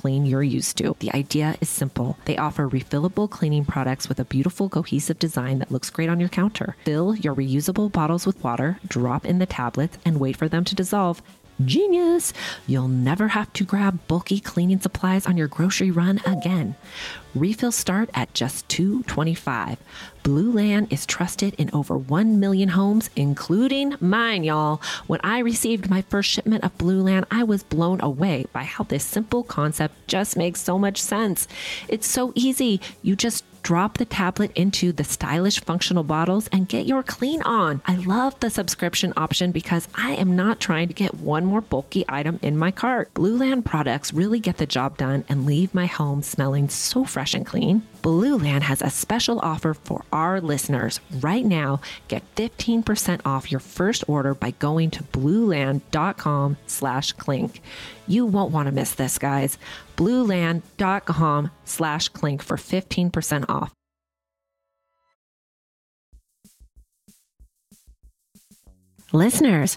clean you're used to. The idea is simple. They offer refillable cleaning products with a beautiful cohesive design that looks great on your counter. Fill your reusable bottles with water, drop in the tablets, and wait for them to dissolve. Genius! You'll never have to grab bulky cleaning supplies on your grocery run again. Refills start at just $2.25. Blueland is trusted in over 1 million homes, including mine, y'all. When I received my first shipment of Blueland, I was blown away by how this simple concept just makes so much sense. It's so easy. You just drop the tablet into the stylish functional bottles and get your clean on. I love the subscription option because I am not trying to get one more bulky item in my cart. Blueland products really get the job done and leave my home smelling so fresh and clean. Blueland has a special offer for our listeners. Right now, get 15% off your first order by going to blueland.com slash clink. You won't want to miss this, guys. blueland.com slash clink for 15% off. Listeners,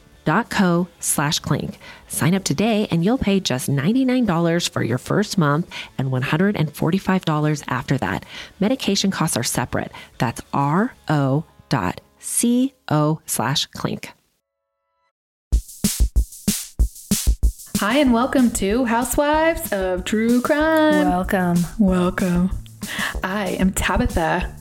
co slash clink. Sign up today and you'll pay just $99 for your first month and $145 after that. Medication costs are separate. That's ro dot co slash clink. Hi, and welcome to Housewives of True Crime. Welcome. Welcome. I am Tabitha.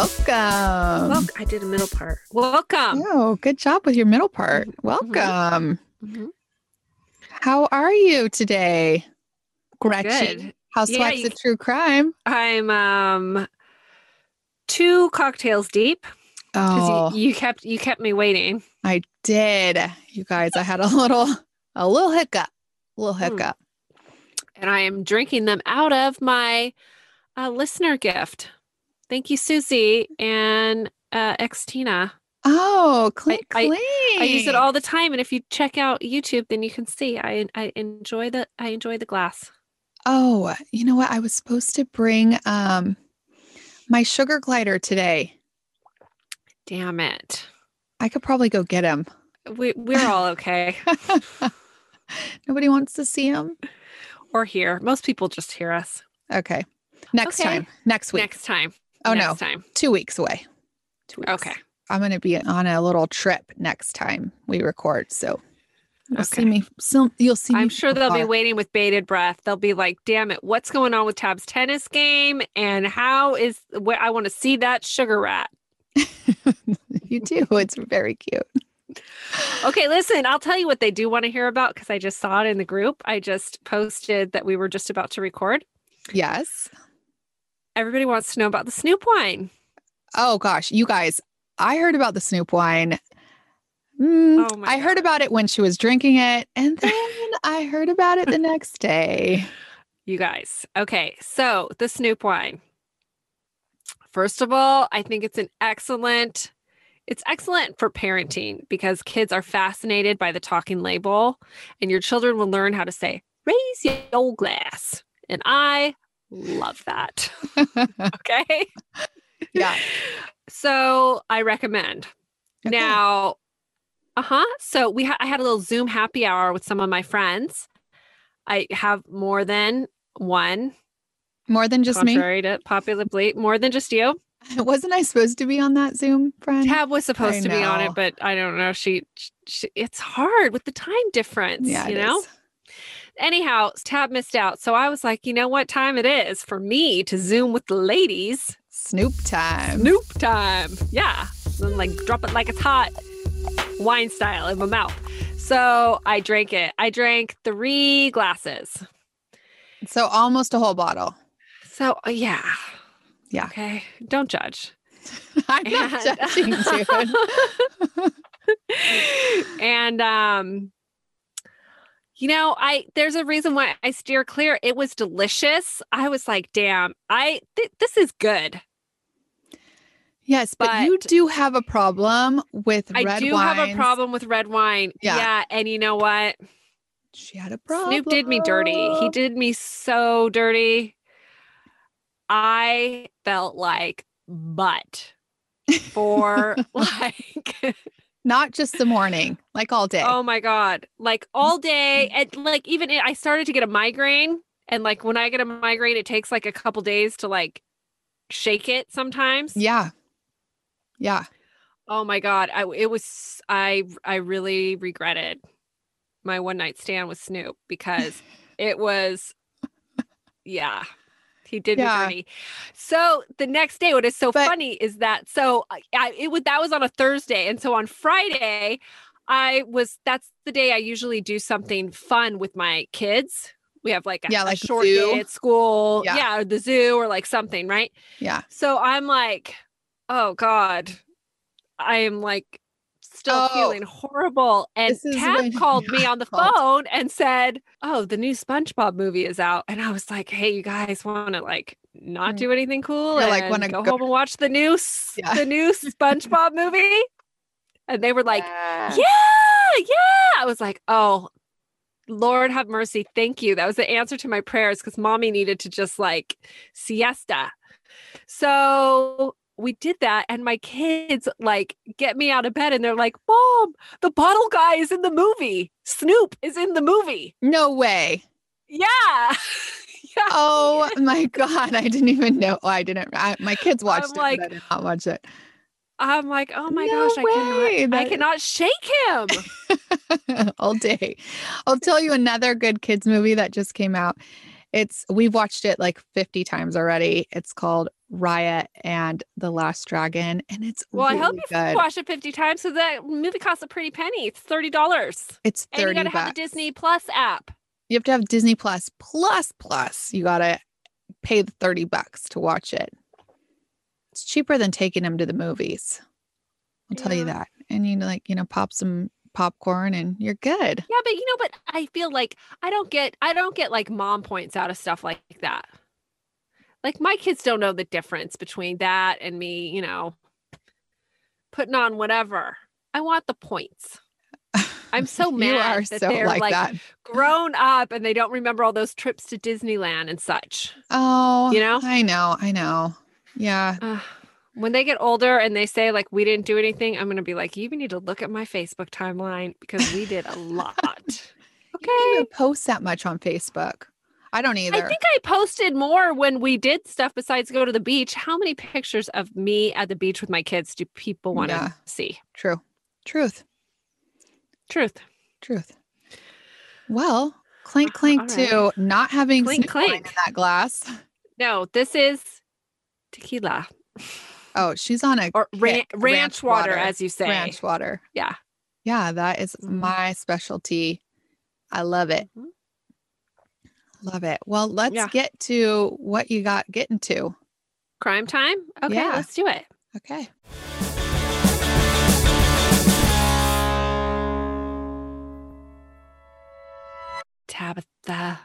Welcome. Well, I did a middle part. Welcome. Oh, good job with your middle part. Welcome. Mhm. How are you today, Gretchen? Good. Housewives Yeah, of True Crime. I'm um two cocktails deep Oh, you, you kept you kept me waiting. I did. You guys, I had a little, a little hiccup, a little Hmm. hiccup. and I am drinking them out of my uh, listener gift. Thank you, Susie and uh, ex Tina. Oh, clean, I- clean. I use it all the time, and if you check out YouTube, then you can see I I enjoy the I enjoy the glass. Oh, you know what? I was supposed to bring um my sugar glider today. Damn it, I could probably go get him. we we're all okay. Nobody wants to see him. or hear. most people just hear us. Okay. Next Okay. time. Next week. Next time. Oh next no. time. Two weeks away. Two weeks. Okay. I'm going to be on a little trip next time we record. So you'll see me. So you'll see. I'm sure they'll be waiting with bated breath. They'll be like, "Damn it, what's going on with Tab's tennis game? And how is where I want to see that sugar rat?" you do. It's very cute. Okay, listen, I'll tell you what they do want to hear about because I just saw it in the group. I just posted that we were just about to record. Yes. Everybody wants to know about the Snoop wine. Oh gosh, you guys, I heard about the Snoop wine Mm, Oh my I heard about it when she was drinking it, and then I heard about it the next day. You guys. Okay. So the Snoop wine. First of all, I think it's an excellent it's excellent for parenting because kids are fascinated by the talking label and your children will learn how to say raise your glass. And I love that. Okay? Yeah. So, I recommend. Okay. Now, uh-huh. So we ha- I had a little Zoom happy hour with some of my friends. I have more than one More than just me. contrary to popular belief, more than just you. Wasn't I supposed to be on that Zoom, friend? Tab was supposed I to be on it, but I don't know. She, she, it's hard with the time difference, yeah, you know. is. Anyhow, Tab missed out, so I was like, you know what time it is for me to Zoom with the ladies. Snoop time. Snoop time, yeah. Then like drop it like it's hot, wine style in my mouth. So I drank it. I drank three glasses. So almost a whole bottle. So uh, yeah, Yeah. Okay, don't judge. I'm not judging, dude. and um you know i there's a reason why i steer clear. It was delicious. I was like damn i th- this is good. Yes, but, you do have a problem with i red wine. I do have a problem with red wine. Yeah. yeah and you know what? She had a problem. snoop did me dirty. He did me so dirty. I felt like butt for like Not just the morning, like all day. Oh my god! Like all day, Mm-hmm. and like even I started to get a migraine, and like when I get a migraine, it takes like a couple days to like shake it. Sometimes. Yeah. Yeah. Oh my god! I it was I I really regretted my one night stand with Snoop because it was, yeah. He did Yeah. me dirty. So the next day, what is so But- funny is that so I, it was that was on a Thursday, and so on Friday, I was that's the day I usually do something fun with my kids. We have like a, Yeah, a like short zoo. day at school, Yeah. yeah, or the zoo or like something, right? Yeah. So I'm like, oh God, I am like still Oh. feeling horrible. And Tab called me on the phone and said, Oh, the new SpongeBob movie is out. And I was like, Hey, you guys want to like not Mm. do anything cool You're and like, "Wanna go, go home and watch the new Yeah. the new SpongeBob movie? And they were like, Yeah. yeah, yeah. I was like, oh, Lord have mercy. Thank you. That was the answer to my prayers because mommy needed to just like siesta. So we did that, and my kids like get me out of bed and they're like, Mom, the bottle guy is in the movie. Snoop is in the movie. No way. Yeah. yeah. Oh my God. I didn't even know. Oh, I didn't. I, my kids watched I'm it. but like, I did not watch it. I'm like, oh my No gosh, I way. cannot, I cannot shake him. all day. I'll tell you another good kids movie that just came out. It's we've watched it like 50 times already. It's called Raya and the Last Dragon and it's Well, I hope you've good. watched it 50 times because that movie costs a pretty penny. It's $30. It's And you 30 got to have the. Disney Plus app. You have to have Disney Plus plus plus. You got to pay the 30 bucks to watch it. It's cheaper than taking them to the movies. I'll tell you that. And you know, like, you know, pop some popcorn and you're good. Yeah, but you know, but I feel like I don't get I don't get like mom points out of stuff like that. Like my kids don't know the difference between that and me, you know, putting on whatever. I want the points. I'm so mad that so they're like, like, that. grown up and they don't remember all those trips to Disneyland and such. Oh, you know? I know, I know. Yeah. Ugh. when they get older and they say like we didn't do anything, I'm gonna be like, you even need to look at my Facebook timeline because we did a lot. Okay. You don't post that much on Facebook. I don't either. I think I posted more when we did stuff besides go to the beach. How many pictures of me at the beach with my kids do people want to Yeah. see? True. Truth. Truth. Truth. Well, clink clink all to not having Clink, wine in that glass. No, this is tequila Oh, she's on a or ran- kick. ranch, water, as you say. ranch water. Yeah. Yeah, that is Mhm. my specialty. I love it. Mhm. Love it. Well, let's yeah. get to what you got getting to. Crime time? Okay, yeah. let's do it. Okay. Tabitha.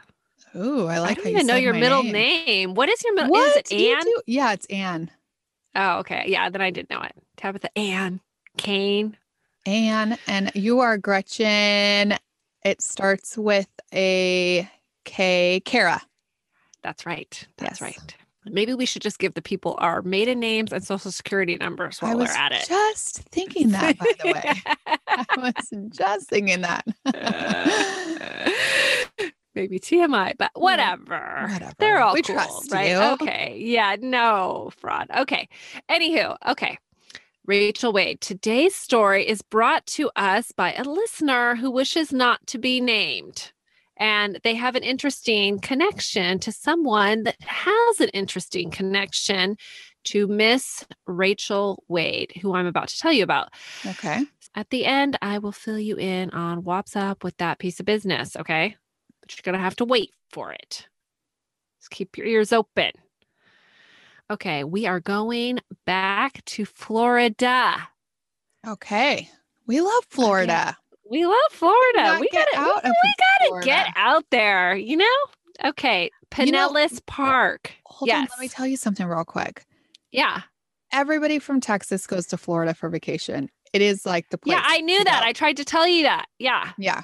Oh, I like. I don't even you know your middle name. name. What is your middle? What? Is it Anne? Do- yeah, it's Anne. Oh, okay. Yeah, then I did know it. Tabitha Anne Kane. Anne, and you are Gretchen. It starts with a K. Kara. That's right. That's Yes. right. Maybe we should just give the people our maiden names and social security numbers while they're at it. just thinking that, by the way. I was just thinking that. Maybe TMI, but whatever. Whatever. They're all We cool, right? you. Okay. Yeah, no fraud. Okay. Anywho, okay. Rachel Wade, today's story is brought to us by a listener who wishes not to be named. And they have an interesting connection to someone that has an interesting connection to Miss Rachel Wade, who I'm about to tell you about. Okay. At the end, I will fill you in on what's up with that piece of business, okay? But you're going to have to wait for it. Just keep your ears open. Okay, we are going back to Florida. Okay. We love Florida. We love Florida. We gotta, we got to get out there, you know? Okay, You know- Pinellas Park. Hold on. Let me tell you something real quick. Yeah. Everybody from Texas goes to Florida for vacation. It is like the place. Yeah, I knew that. go. I tried to tell you that. Yeah. Yeah.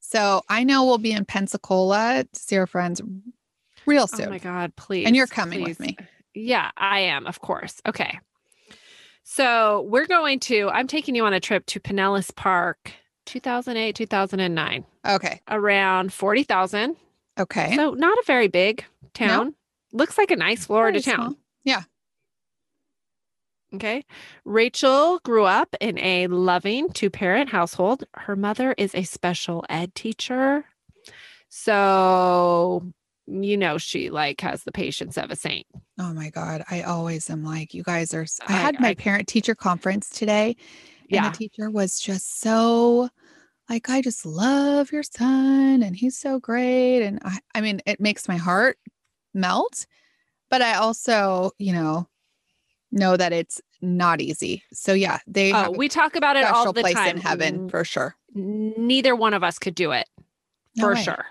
So I know we'll be in Pensacola to see our friends real soon. Oh my God, please. and you're coming with me. Yeah, I am, of course. Okay. So we're going to, I'm taking you on a trip to Pinellas Park, 2008, 2009, Okay. around 40,000. Okay. So not a very big town. Looks like a nice Florida town. small. Yeah. Okay. Rachel grew up in a loving two parent household. Her mother is a special ed teacher. So, you know, she like has the patience of a saint. Oh my God. I always am like, you guys are. I had my parent teacher conference today. And Yeah. the teacher was just so like, I just love your son and he's so great. And I, I mean, it makes my heart melt. But I also, you know, know that it's not easy. So yeah, they Oh, we talk about it all the place time. in heaven for sure. Neither one of us could do it No for way. sure.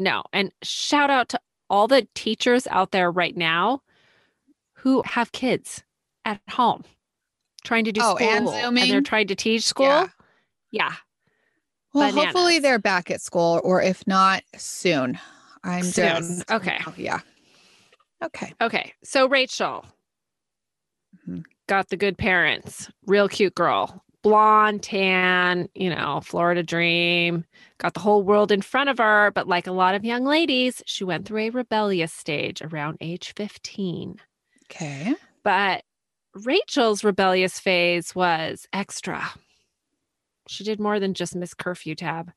No. And shout out to all the teachers out there right now who have kids at home trying to do Oh, school and they're trying to teach school. Yeah. Yeah. Well, hopefully they're back at school, or if not, soon. I'm Soon. just Okay. oh, yeah. Okay. Okay. So Rachel Mhm. got the good parents, real cute girl, blonde, tan, you know, Florida dream, got the whole world in front of her. But like a lot of young ladies, she went through a rebellious stage around age 15. Okay. But Rachel's rebellious phase was extra. She did more than just miss curfew tab.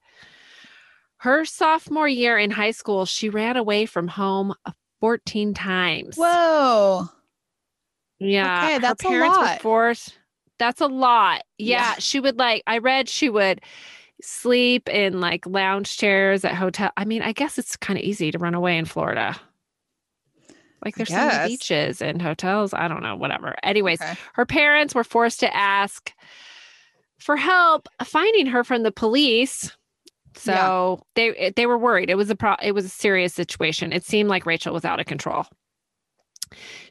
Her sophomore year in high school, she ran away from home uh, 14 times. Whoa. Yeah. Okay, her that's a parents were lot. forced. That's a lot. Yeah, Yeah. She would like, I read she would sleep in like lounge chairs at hotel. I mean, I guess it's kind of easy to run away in Florida. Like there's so many beaches and hotels. I don't know, whatever. Anyways, Okay. her parents were forced to ask for help finding her from the police. So they they were worried. It was a pro- it was a serious situation. It seemed like Rachel was out of control.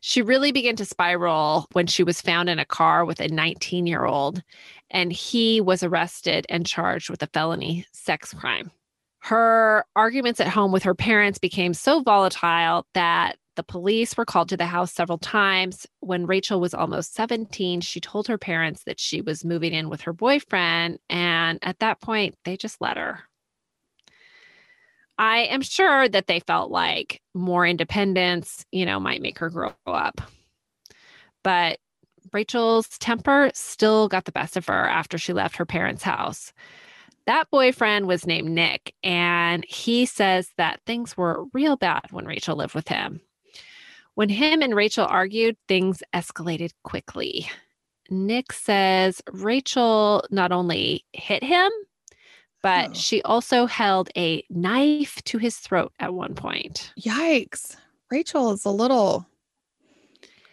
She really began to spiral when she was found in a car with a 19 year old, and he was arrested and charged with a felony sex crime. Her arguments at home with her parents became so volatile that the police were called to the house several times. When Rachel was almost 17, she told her parents that she was moving in with her boyfriend. And at that point, they just let her. I am sure that they felt like more independence, you know, might make her grow up. But Rachel's temper still got the best of her after she left her parents' house. That boyfriend was named Nick, and he says that things were real bad when Rachel lived with him. When him and Rachel argued, things escalated quickly. Nick says Rachel not only hit him, but Oh. she also held a knife to his throat at one point. Yikes. Rachel is a little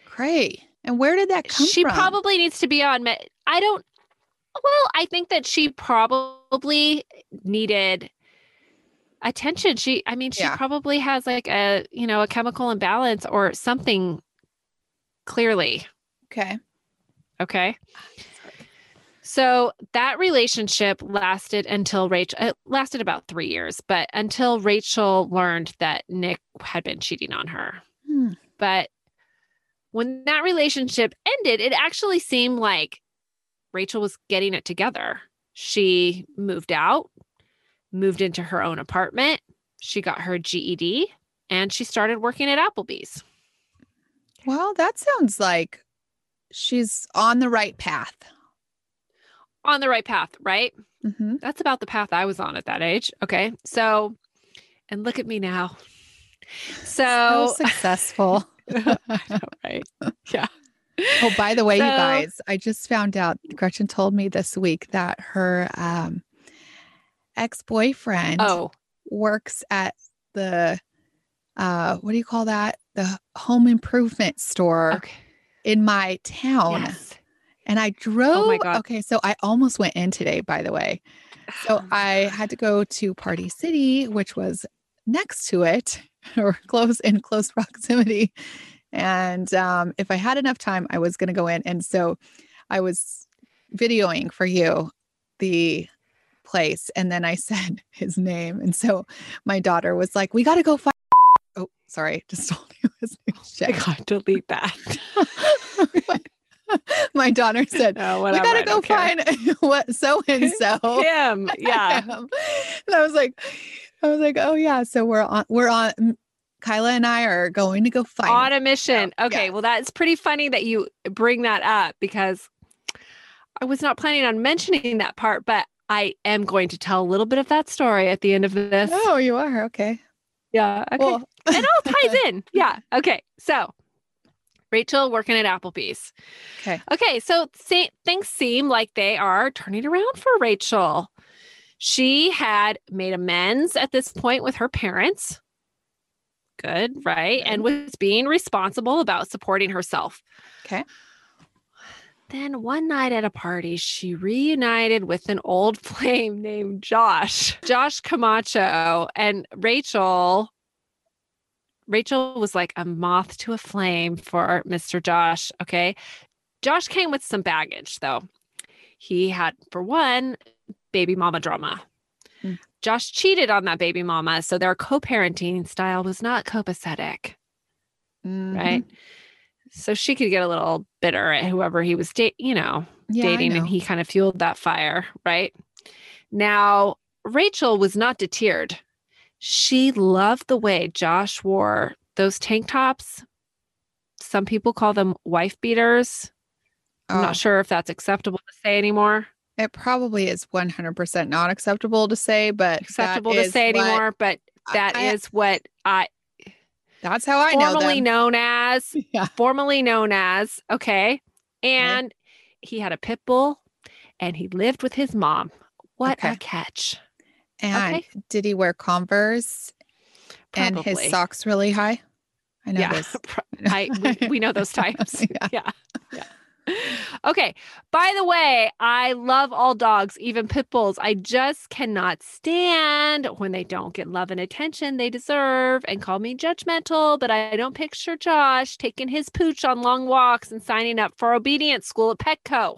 cray. And where did that come she from? She probably needs to be on med- I don't well, I think that she probably needed attention. She, I mean, she Yeah. probably has like a, you know, a chemical imbalance or something clearly. Okay. Okay. So that relationship lasted until Rachel, it lasted about three years, but until Rachel learned that Nick had been cheating on her. Hmm. But when that relationship ended, it actually seemed like Rachel was getting it together. She moved out, moved into her own apartment, she got her GED, and she started working at Applebee's. Well, that sounds like she's on the right path. On the right path, right? hmm That's about the path I was on at that age. Okay. So, and look at me now. So So, successful. Know, right? Yeah. Oh, by the way, you guys, I just found out Gretchen told me this week that her um, ex boyfriend Oh, works at the, uh, what do you call that? The home improvement store okay. in my town. Yes. And I drove. Oh my God. Okay. So I almost went in today, by the way. So I had to go to Party City, which was next to it or close in close proximity. And um, if I had enough time, I was going to go in. And so I was videoing for you the place. And then I said his name. And so my daughter was like, We got to go find. Oh, sorry. Just told you his name. I got to delete that. my daughter said, oh, No, We whatever. gotta go care. find what so and so. him. Yeah. And I was like, I was like, oh yeah. So we're on, we're on. Kyla and I are going to go find. On a mission. Yeah. Okay. Yes. Well, that's pretty funny that you bring that up because I was not planning on mentioning that part, but I am going to tell a little bit of that story at the end of this. Oh, you are okay. Yeah. Okay. Well, it all ties in. Yeah. Okay. So Rachel working at Applebee's. Okay. Okay. So sa- things seem like they are turning around for Rachel. She had made amends at this point with her parents. Good. Right. And was being responsible about supporting herself. Okay. Then one night at a party, she reunited with an old flame named Josh, Josh Camacho, and Rachel. Rachel was like a moth to a flame for Mr. Josh. Okay. Josh came with some baggage, though. He had, for one, baby mama drama. Mm. Josh cheated on that baby mama. So their co parenting style was not copacetic Mhm. right? So she could get a little bitter at whoever he was dating, you know, Yeah, dating, and he kind of fueled that fire, right? Now, Rachel was not deterred. She loved the way Josh wore those tank tops. Some people call them wife beaters. I'm Oh, not sure if that's acceptable to say anymore. It probably is 100% not acceptable to say, but Acceptable to say anymore, but that I- is what I That's how I know formerly known as Yeah. formerly known as okay and he had a pit bull and he lived with his mom. What a catch. And Okay. did he wear Converse? And his socks really high? I know yeah. this. I we, we know those types. Yeah. yeah. Yeah okay by the way i love all dogs even pit bulls i just cannot stand when they don't get love and attention they deserve and call me judgmental but i don't picture josh taking his pooch on long walks and signing up for obedience school at petco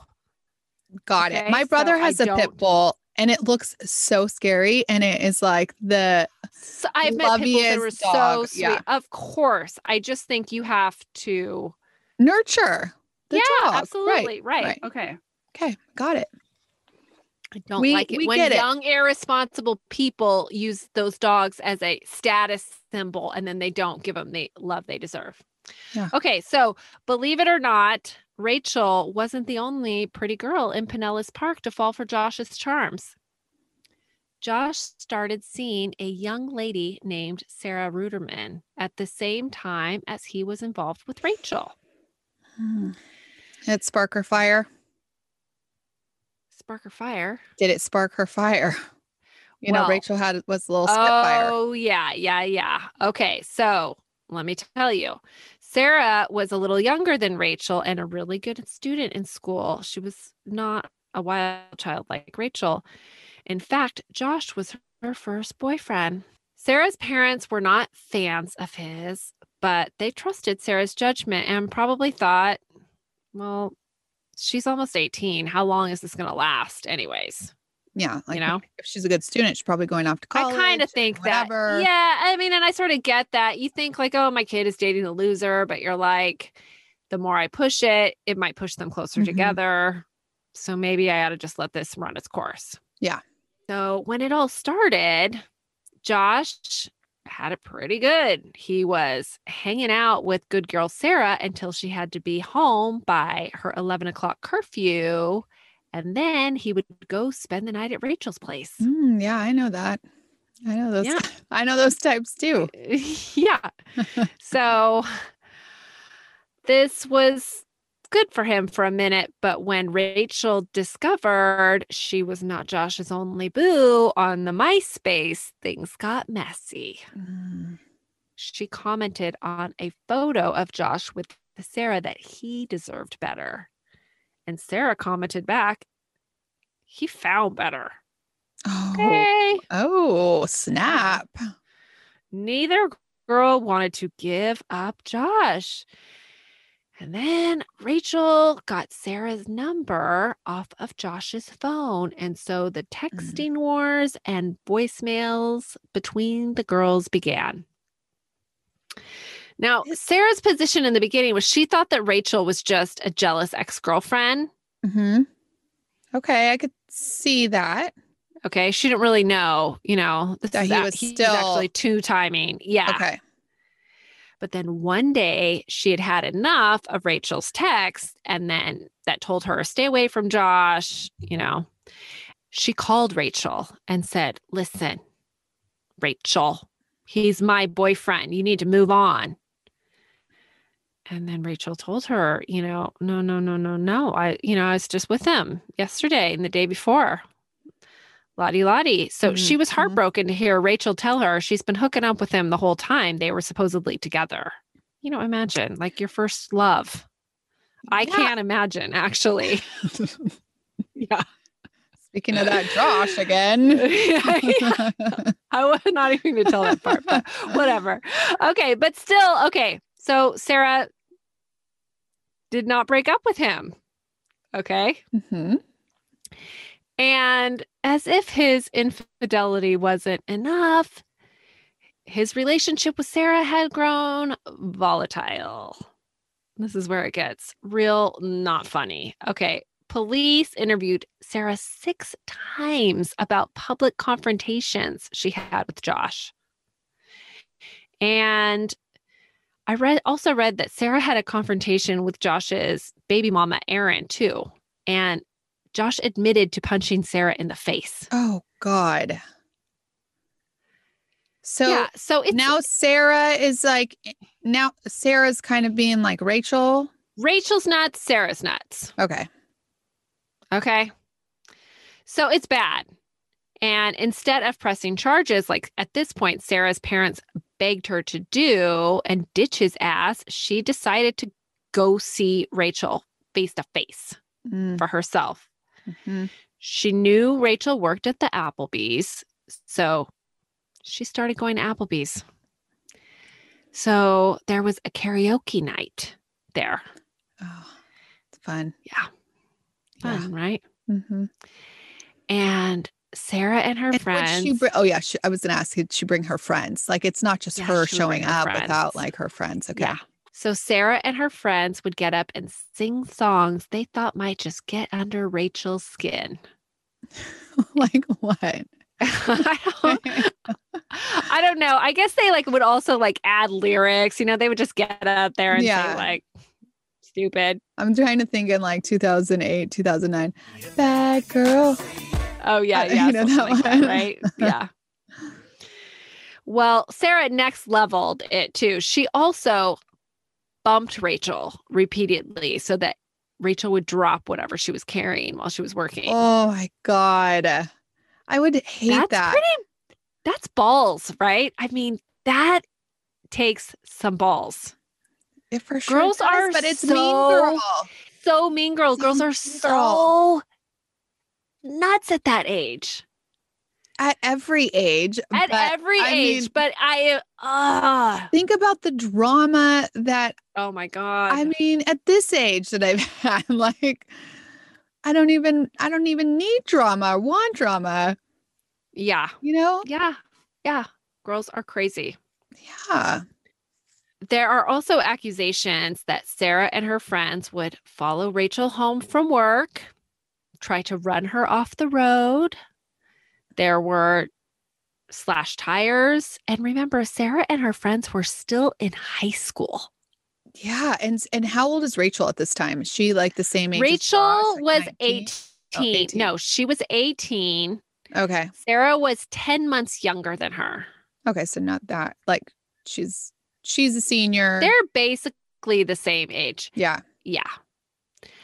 Got Okay, it. My brother so has a don't- pit bull and it looks so scary. And it is like the So I've met pit bulls that were Loveliest so sweet. yeah. Of course. I just think you have to. nurture. The yeah, dog. Right. absolutely. Right. right. Okay. Okay. Got it. I don't We- like it we when get it. young, irresponsible people use those dogs as a status symbol and then they don't give them the love they deserve. Yeah. Okay. So believe it or not, Rachel wasn't the only pretty girl in Pinellas Park to fall for Josh's charms. Josh started seeing a young lady named Sarah Ruderman at the same time as he was involved with Rachel. Hmm. It spark her fire. Spark her fire. Did it spark her fire? You know, Rachel had was a little spitfire. Oh, yeah, yeah, yeah. Okay, so let me tell you. Sarah was a little younger than Rachel and a really good student in school. She was not a wild child like Rachel. In fact, Josh was her first boyfriend. Sarah's parents were not fans of his, but they trusted Sarah's judgment and probably thought, well, she's almost 18. How long is this going to last, anyways? Yeah. Like, you know, if she's a good student, she's probably going off to college. I kind of think that. Yeah. I mean, and I sort of get that. You think, like, oh, my kid is dating a loser, but you're like, the more I push it, it might push them closer Mhm. together. So maybe I ought to just let this run its course. Yeah. So when it all started, Josh had it pretty good. He was hanging out with good girl Sarah until she had to be home by her 11 o'clock curfew. And then he would go spend the night at Rachel's place. Mm, yeah, I know that. I know those. Yeah. I know those types too. yeah. so this was good for him for a minute, but when Rachel discovered she was not Josh's only boo on the MySpace, things got messy. Mm, She commented on a photo of Josh with Sarah that he deserved better. And Sarah commented back, he found better. Oh, Okay. oh, snap! neither girl wanted to give up Josh. And then Rachel got Sarah's number off of Josh's phone. And so the texting wars and voicemails between the girls began. Now, Sarah's position in the beginning was she thought that Rachel was just a jealous ex girlfriend. hmm Okay, I could see that. Okay. She didn't really know, you know, That he was still- actually two timing. Yeah. Okay. But then one day she had had enough of Rachel's text and then that told her, stay away from Josh, you know. She called Rachel and said, listen, Rachel, he's my boyfriend. You need to move on. And then Rachel told her, you know, no, no, no, no, no. I, you know, I was just with him yesterday and the day before. Lottie Lottie. So she was Mhm. heartbroken to hear Rachel tell her she's been hooking up with him the whole time. They were supposedly together. You know, imagine like your first love. I Yeah. can't imagine actually. yeah. Speaking of that, Josh again. Yeah. I was not even going to tell that part, but whatever. Okay. But still, okay. So Sarah did not break up with him. Okay. hmm And as if his infidelity wasn't enough, his relationship with Sarah had grown volatile. This is where it gets real not funny. Okay. Police interviewed Sarah six times about public confrontations she had with Josh. And I read also read that Sarah had a confrontation with Josh's baby mama, Erin, too. And Josh admitted to punching Sarah in the face. Oh God. So yeah. So it's now Sarah is like now Sarah's kind of being like Rachel. Rachel's nuts, Sarah's nuts. Okay. Okay. So it's bad. And instead of pressing charges, like at this point, Sarah's parents begged her to do and ditch his ass, she decided to go see Rachel face to face Mm, for herself. Mhm. She knew Rachel worked at the Applebee's. So she started going to Applebee's. So there was a karaoke night there. Oh, it's fun. Yeah. Fun, right? Yeah. hmm And Sarah and her And friends. she bring? Oh yeah, she, I was gonna ask. Did she bring her friends? Like it's not just Yeah, her she would bring showing her up friends. without like her friends. Okay. Yeah. So Sarah and her friends would get up and sing songs they thought might just get under Rachel's skin. like what? I don't I don't know. I guess they like would also like add lyrics. You know, they would just get up there and Yeah. say like stupid. I'm trying to think in like 2008, 2009. Bad girl. Oh yeah, Uh, yeah, you know that like that, one? right? Yeah. Well, Sarah next leveled it too. She also bumped Rachel repeatedly so that Rachel would drop whatever she was carrying while she was working. Oh my god. I would hate that's that. pretty that's balls, right? I mean, that takes some balls. It for sure Girls does, are but it's so- mean girl. So mean girl. Girls are so nuts at that age. At every age. At but, every I age, mean, but I uh think about the drama that oh my god. I mean, at this age that I've had, like, I don't even, I don't even need drama, or want drama. yeah. You know? Yeah. Yeah. Girls are crazy. Yeah. There are also accusations that Sarah and her friends would follow Rachel home from work, try to run her off the road. There were slash tires. And remember, Sarah and her friends were still in high school. Yeah. And and how old is Rachel at this time? Is she like the same age? Rachel Josh, like was 19? 18. 18. No, she was 18. Okay. Sarah was 10 months younger than her. Okay. So not that. Like she's she's a senior. They're basically the same age. yeah. Yeah.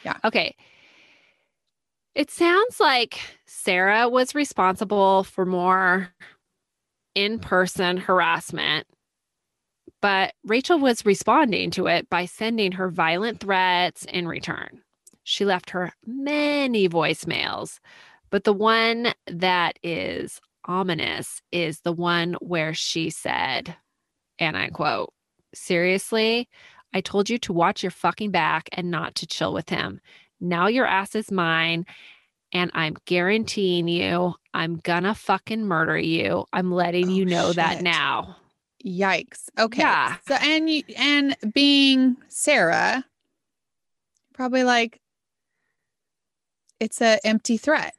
Yeah. Okay. It sounds like Sarah was responsible for more in person harassment, but Rachel was responding to it by sending her violent threats in return. She left her many voicemails, but the one that is ominous is the one where she said, and I quote, Seriously, I told you to watch your fucking back and not to chill with him. Now your ass is mine. And I'm guaranteeing you, I'm gonna fucking murder you. I'm letting Oh, you know that now. Yikes. Okay. Yeah. So and you and being Sarah, probably like it's a empty threat.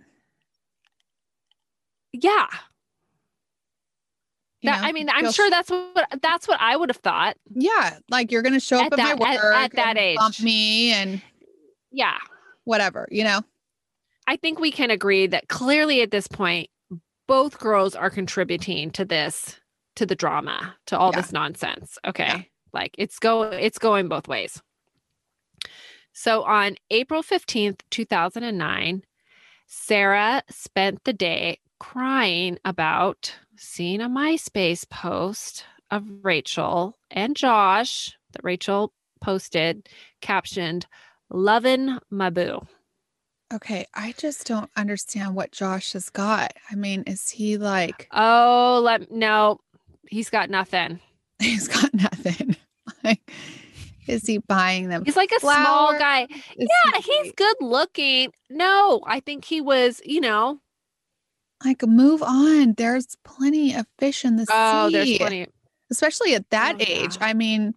Yeah. you That, know? I mean, I'm sure that's what that's what I would have thought. Yeah, like you're gonna show up At at, that- my work at that and bump age. me and Yeah. whatever, you know. I think we can agree that clearly at this point, both girls are contributing to this, to the drama, to all Yeah. this nonsense. Okay. Yeah. Like it's go it's going both ways. So on April 15th, 2009, Sarah spent the day crying about seeing a MySpace post of Rachel and Josh that Rachel posted captioned Lovin' My Boo. Okay, I just don't understand what Josh has got. I mean, is he like Oh, let no, he's got nothing. he's got nothing? like, is he buying them? He's like a small guy. Is Yeah, he- he's good looking. No, I think he was, you know. like move on. There's plenty of fish in the Oh, sea. there's plenty. especially at that Oh, age. I mean,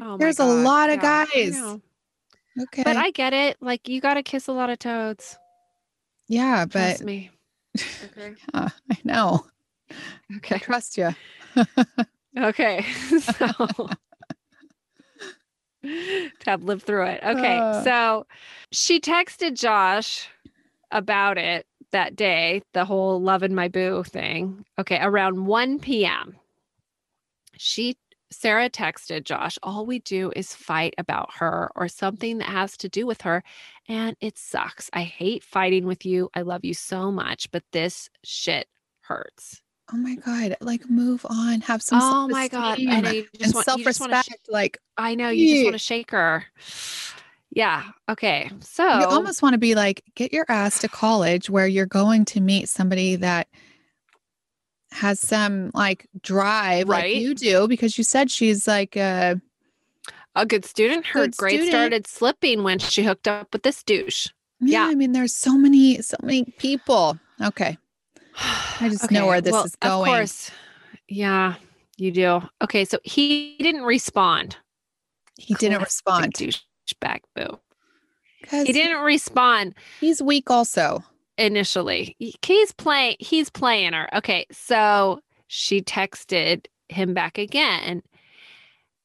Oh There's a lot of yeah, guys. Know. okay, But I get it. Like you got to kiss a lot of toads. yeah, but Trust me. Okay. uh, I know. I Okay. trust you. Okay. So to have lived through it. Okay. Uh. So she texted Josh about it that day, the whole love loving my boo thing. Okay. Around 1 p.m. She Sarah texted Josh, all we do is fight about her or something that has to do with her. And it sucks. I hate fighting with you. I love you so much, but this shit hurts. Oh my god! Like move on. Have some. Oh my God. self-esteem I know you just and want- you just sh- self-respect. like I know you just want to shake her. Yeah. Okay. So you almost want to be like, get your ass to college where you're going to meet somebody that has some like drive Right. like you do because you said she's like uh a good student. Her Good grades student. started slipping when she hooked up with this douche. yeah, Yeah. I mean there's so many so many people. Okay. I just know where this is going. Of course. Yeah, you do. Okay. So he didn't respond. He didn't Classic respond. Douchebag boo. He didn't respond he's weak also. Initially. He's playing. He's playing her. Okay. So she texted him back again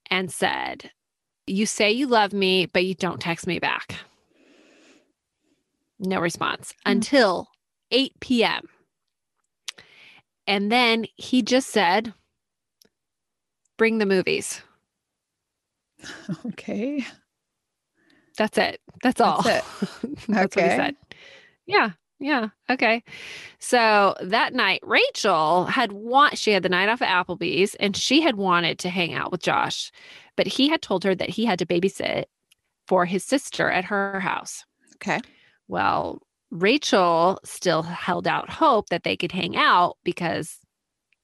and said, "You say you love me, but you don't text me back." No response Hmm. until 8 p.m. And then he just said, "Bring the movies." Okay. That's it. That's all. That's That's what he said. Yeah. Yeah. Okay. So that night, Rachel had want she had the night off at Applebee's and she had wanted to hang out with Josh, but he had told her that he had to babysit for his sister at her house. Okay. Well, Rachel still held out hope that they could hang out because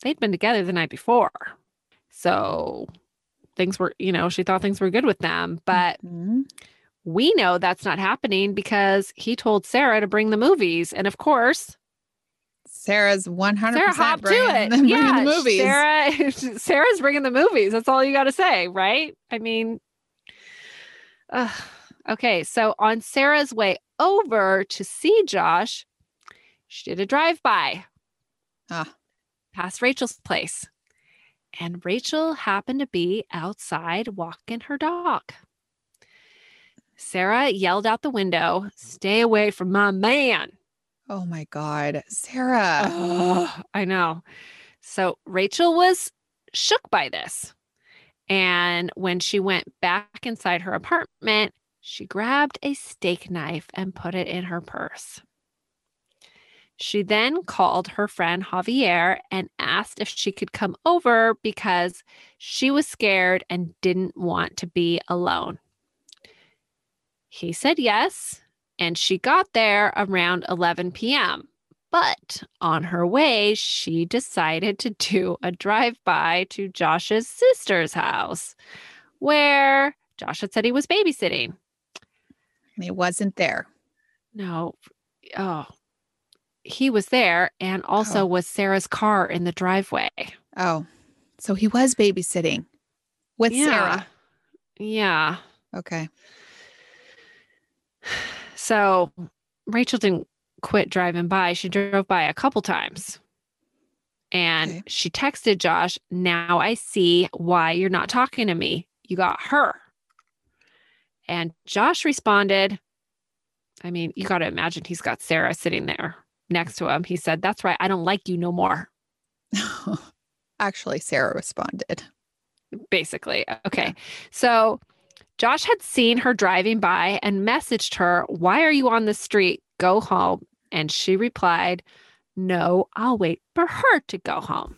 they'd been together the night before. So things were, you know, she thought things were good with them. But Mhm. We know that's not happening because he told Sarah to bring the movies. And of course, Sarah's 100% Sarah hopped to it. bringing yeah, the movies. Sarah, Sarah's bringing the movies. That's all you got to say, right? I mean, ugh. okay. So on Sarah's way over to see Josh, she did a drive by Ah. past Rachel's place. And Rachel happened to be outside walking her dog. Sarah yelled out the window, Stay away from my man. Oh my God. Sarah. Ugh, I know. So Rachel was shook by this. And when she went back inside her apartment, she grabbed a steak knife and put it in her purse. She then called her friend Javier and asked if she could come over because she was scared and didn't want to be alone. He said yes, and she got there around 11 p.m. But on her way, she decided to do a drive by to Josh's sister's house, where Josh had said he was babysitting. And he wasn't there. No, oh, he was there, and also Oh. was Sarah's car in the driveway. Oh, so he was babysitting with Sarah. Yeah. Okay. So Rachel didn't quit driving by. She drove by a couple times. And Okay. she texted Josh, Now I see why you're not talking to me. You got her. And Josh responded, I mean, you got to imagine he's got Sarah sitting there next to him. He said, That's right. I don't like you no more, Actually, Sarah responded. basically. Okay. So Josh had seen her driving by and messaged her, Why are you on the street? Go home. And she replied, No, I'll wait for her to go home.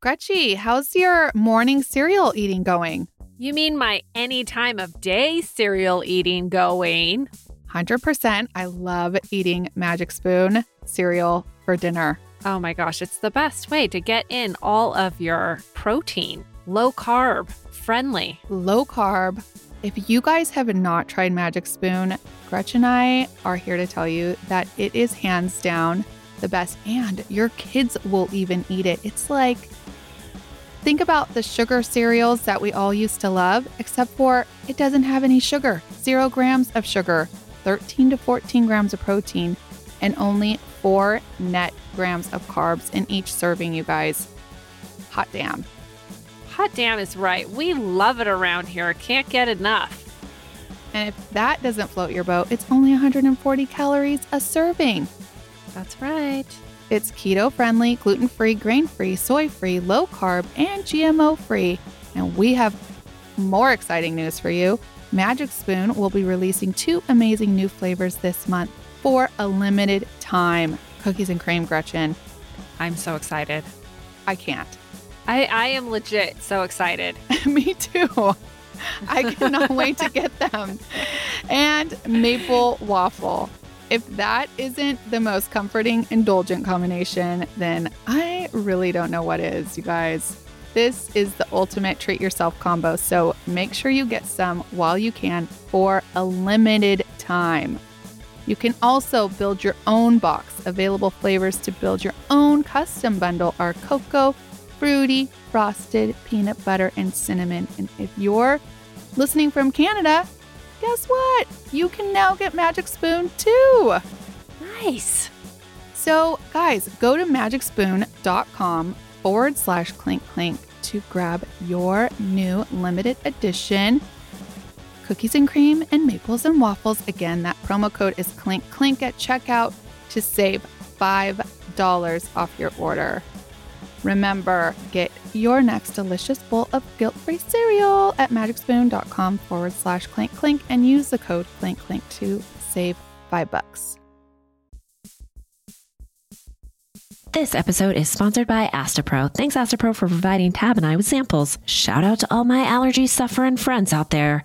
Gretchy, how's your morning cereal eating going? You mean my any time of day cereal eating going? 100%. I love eating Magic Spoon cereal for dinner. Oh my gosh, it's the best way to get in all of your protein, low carb, friendly. Low carb. If you guys have not tried Magic Spoon, Gretchen and I are here to tell you that it is hands down the best, and your kids will even eat it. It's like, think about the sugar cereals that we all used to love, except for it doesn't have any sugar. Zero grams of sugar, 13 to 14 grams of protein, and only four net grams of carbs in each serving, you guys. Hot damn. Hot damn is right. We love it around here. Can't get enough. And if that doesn't float your boat, it's only 140 calories a serving. That's right. It's keto friendly, gluten free, grain free, soy free, low carb, and GMO free. And we have more exciting news for you. Magic Spoon will be releasing two amazing new flavors this month for a limited time cookies and cream, Gretchen. I'm so excited. I can't. I, I am legit so excited. Me too. I cannot wait to get them. And maple waffle. If that isn't the most comforting, indulgent combination, then I really don't know what is, you guys. This is the ultimate treat yourself combo. So make sure you get some while you can for a limited time. You can also build your own box. Available flavors to build your own custom bundle are cocoa, fruity, frosted, peanut butter, and cinnamon. And if you're listening from Canada, guess what? You can now get Magic Spoon too. Nice. So, guys, go to magicspoon.com forward slash clink clink to grab your new limited edition cookies and cream and maples and waffles. Again, that promo code is clink clink at checkout to save $5 off your order. Remember, get your next delicious bowl of guilt free cereal at magicspoon.com forward slash clink clink and use the code clink clink to save five bucks. This episode is sponsored by Astepro. Thanks, Astepro, for providing Tab and I with samples. Shout out to all my allergy suffering friends out there.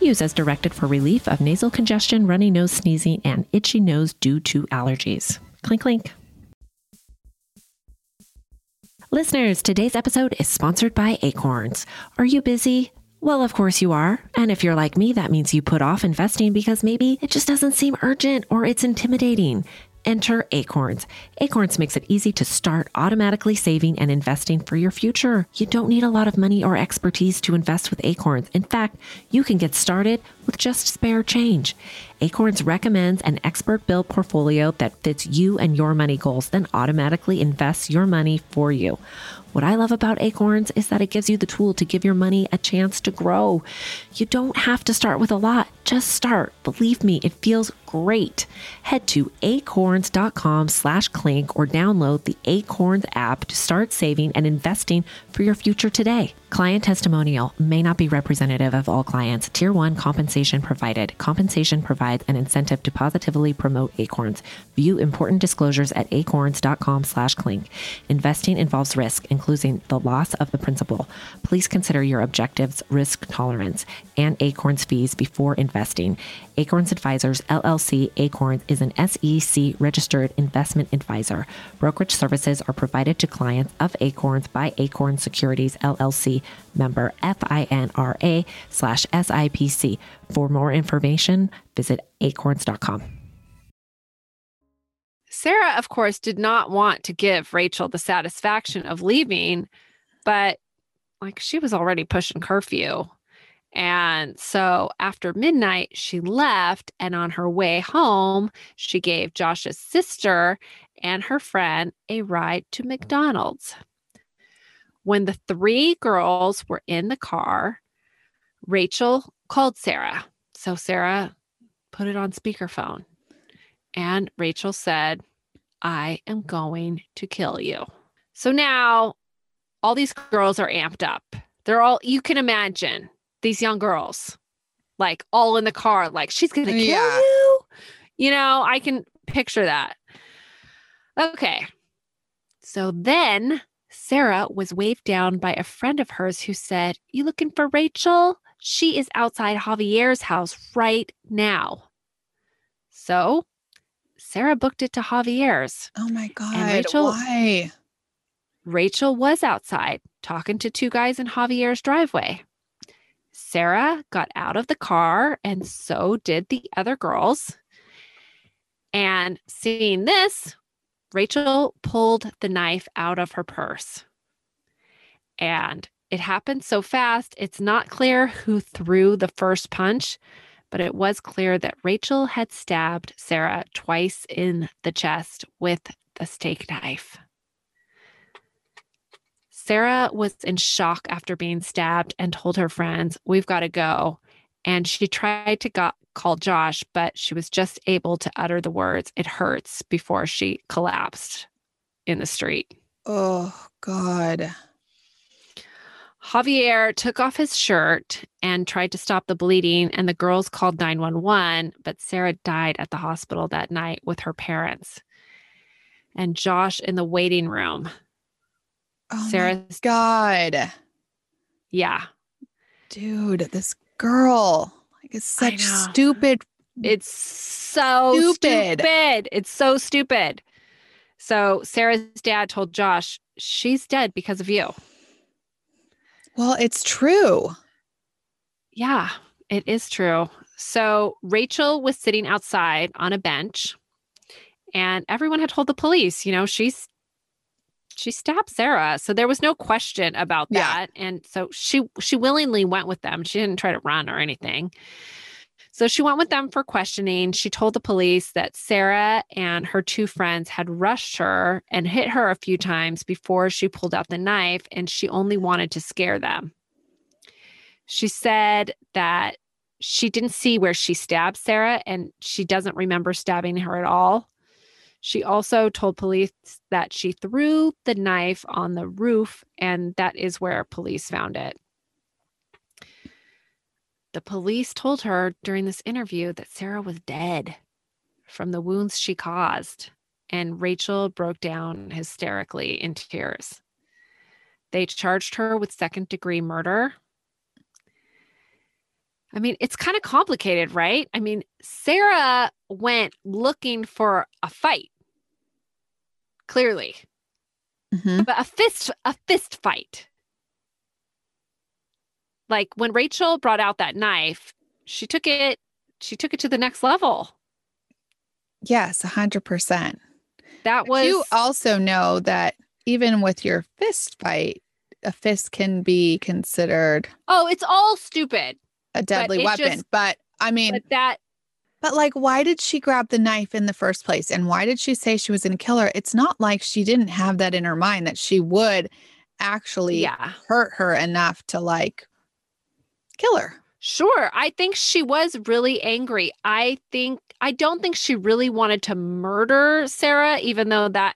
Use as directed for relief of nasal congestion, runny nose, sneezing, and itchy nose due to allergies. Clink, clink. Listeners, today's episode is sponsored by Acorns. Are you busy? Well, of course you are. And if you're like me, that means you put off investing because maybe it just doesn't seem urgent or it's intimidating enter Acorns. Acorns makes it easy to start automatically saving and investing for your future. You don't need a lot of money or expertise to invest with Acorns. In fact, you can get started with just spare change. Acorns recommends an expert built portfolio that fits you and your money goals, then automatically invests your money for you. What I love about Acorns is that it gives you the tool to give your money a chance to grow. You don't have to start with a lot, just start. Believe me, it feels great. Head to acorns.com slash clink or download the Acorns app to start saving and investing for your future today. Client testimonial may not be representative of all clients. Tier 1 compensation provided. Compensation provides an incentive to positively promote Acorns. View important disclosures at acorns.com slash clink. Investing involves risk, including the loss of the principal. Please consider your objectives, risk tolerance, and Acorns fees before investing. Acorns Advisors LLC Acorns is an SEC registered investment advisor. Brokerage services are provided to clients of Acorns by Acorn Securities LLC member FINRA slash SIPC. For more information, visit acorns.com. Sarah, of course, did not want to give Rachel the satisfaction of leaving, but like she was already pushing curfew. And so after midnight, she left. And on her way home, she gave Josh's sister and her friend a ride to McDonald's. When the three girls were in the car, Rachel called Sarah. So Sarah put it on speakerphone. And Rachel said, I am going to kill you. So now all these girls are amped up. They're all, you can imagine these young girls, like all in the car, like she's to kill Yeah. you. You know, I can picture that. Okay. So then Sarah was waved down by a friend of hers who said, You looking for Rachel? She is outside Javier's house right now. So Sarah booked it to Javier's. Oh my God. Rachel- Why? Rachel was outside talking to two guys in Javier's driveway. Sarah got out of the car, and so did the other girls. And seeing this, Rachel pulled the knife out of her purse. And it happened so fast, it's not clear who threw the first punch, but it was clear that Rachel had stabbed Sarah twice in the chest with the steak knife. Sarah was in shock after being stabbed and told her friends, We've got to go. And she tried to call Josh, but she was just able to utter the words, It hurts, before she collapsed in the street. Oh God. Javier took off his shirt and tried to stop the bleeding, and the girls called 911, but Sarah died at the hospital that night with her parents. And Josh in the waiting room. Oh my Sarah's, God. yeah, Dude, this girl like is such stupid. It's so Stupid. stupid. It's so stupid. So Sarah's dad told Josh, she's dead because of you. Well, it's true. Yeah, it is true. So Rachel was sitting outside on a bench and everyone had told the police, you know, she's she stabbed Sarah. So there was no question about Yeah. that. And so she she willingly went with them. She didn't try to run or anything. So she went with them for questioning. She told the police that Sarah and her two friends had rushed her and hit her a few times before she pulled out the knife, and she only wanted to scare them. She said that she didn't see where she stabbed Sarah and she doesn't remember stabbing her at all. She also told police that she threw the knife on the roof, and that is where police found it. The police told her during this interview that Sarah was dead from the wounds she caused, and Rachel broke down hysterically in tears. They charged her with second degree murder. I mean, it's kind of complicated, right? I mean, Sarah went looking for a fight, clearly, Mhm. but a fist a fist fight. Like when Rachel brought out that knife, she took it she took it to the next level. Yes, a hundred percent. That was You also know that even with your fist fight, a fist can be considered Oh, it's all stupid. a deadly it weapon. just- but I mean, But that But like, why did she grab the knife in the first place? And why did she say she was going to kill her? It's not like she didn't have that in her mind that she would actually yeah. hurt her enough to like kill her. Sure. I think she was really angry. I think, I don't think she really wanted to murder Sarah, even though that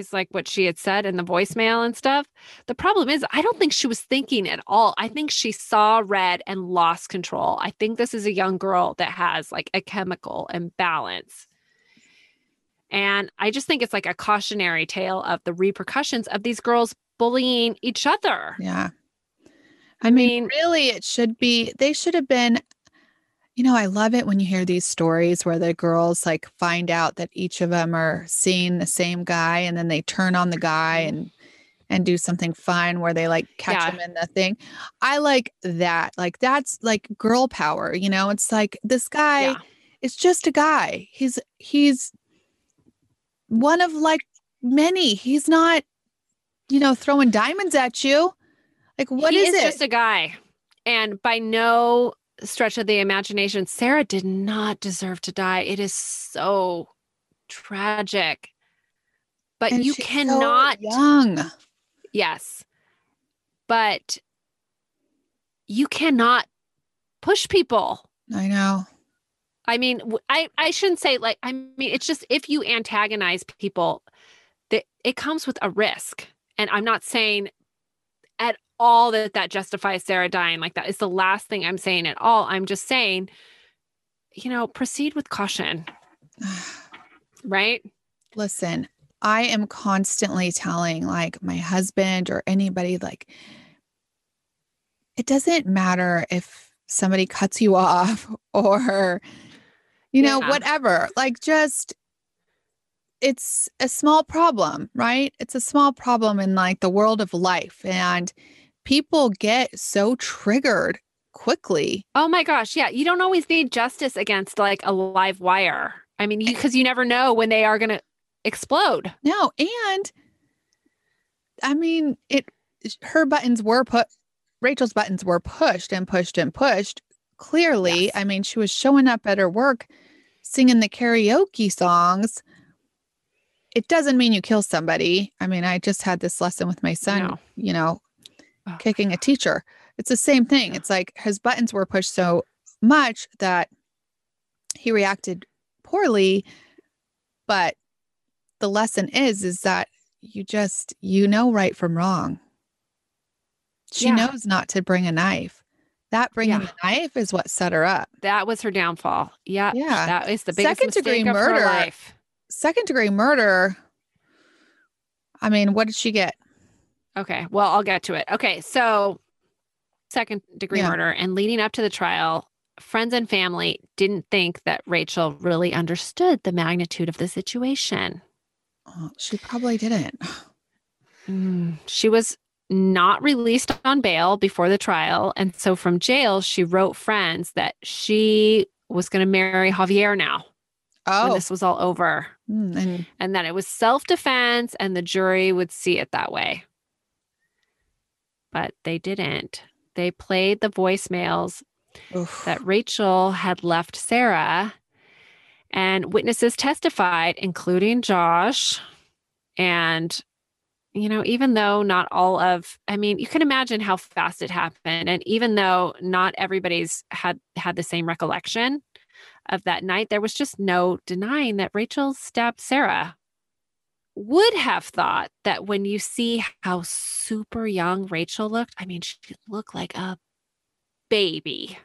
is like what she had said in the voicemail and stuff. The problem is, I don't think she was thinking at all. I think she saw red and lost control. I think this is a young girl that has like a chemical imbalance. And I just think it's like a cautionary tale of the repercussions of these girls bullying each other. Yeah. I I mean, mean, really, it should be, they should have been, you know, I love it when you hear these stories where the girls like find out that each of them are seeing the same guy and then they turn on the guy mm-hmm. and, and do something fun where they like catch Yeah. him in the thing. I like that. Like, that's like girl power, you know? It's like this guy yeah. is just a guy. He's, he's one of like many. He's not, you know, throwing diamonds at you. Like, what he is, it? just a guy. And by no stretch of the imagination, Sarah did not deserve to die. It is so tragic. But And you she's so cannot, young. yes. But you cannot push people. I know. I mean, I I shouldn't say like I mean it's just if you antagonize people, that it comes with a risk. And I'm not saying all that that justifies Sarah dying like that. Is the last thing I'm saying at all. I'm just saying, you know, proceed with caution, right? Listen, I am constantly telling like my husband or anybody like it doesn't matter if somebody cuts you off or you know whatever. Like just it's a small problem, right? It's a small problem in like the world of life and people get so triggered quickly. Oh my gosh, yeah. You don't always need justice against like a live wire. I mean, because you never know when they are going to explode. No, and I mean, it her buttons were put Rachel's buttons were pushed and pushed and pushed. Clearly, Yes. I mean, she was showing up at her work singing the karaoke songs. It doesn't mean you kill somebody. I mean, I just had this lesson with my son, No. you know, Oh. kicking a teacher. It's the same thing. It's like his buttons were pushed so much that he reacted poorly, but the lesson is is that you just you know right from wrong. She Yeah. knows not to bring a knife. That bringing Yeah. the knife is what set her up. That was her downfall. Yeah. Yeah. That is the biggest Second degree mistake of her murder. Second degree murder. I mean, what did she get? Okay. Well, I'll get to it. Okay. So, second degree Yeah. murder and leading up to the trial, friends and family didn't think that Rachel really understood the magnitude of the situation. Oh, she probably didn't. Mm, She was not released on bail before the trial. And so from jail, she wrote friends that she was going to marry Javier now. when Oh, this was all over mm, and and that it was self defense and the jury would see it that way. But they didn't. They played the voicemails oof. that Rachel had left Sarah, and witnesses testified, including Josh. And, you know, even though not all of, I mean, you can imagine how fast it happened. And even though not everybody's had had the same recollection of that night, there was just no denying that Rachel stabbed Sarah. Would have thought that when you see how super young Rachel looked, I mean, she looked like a baby.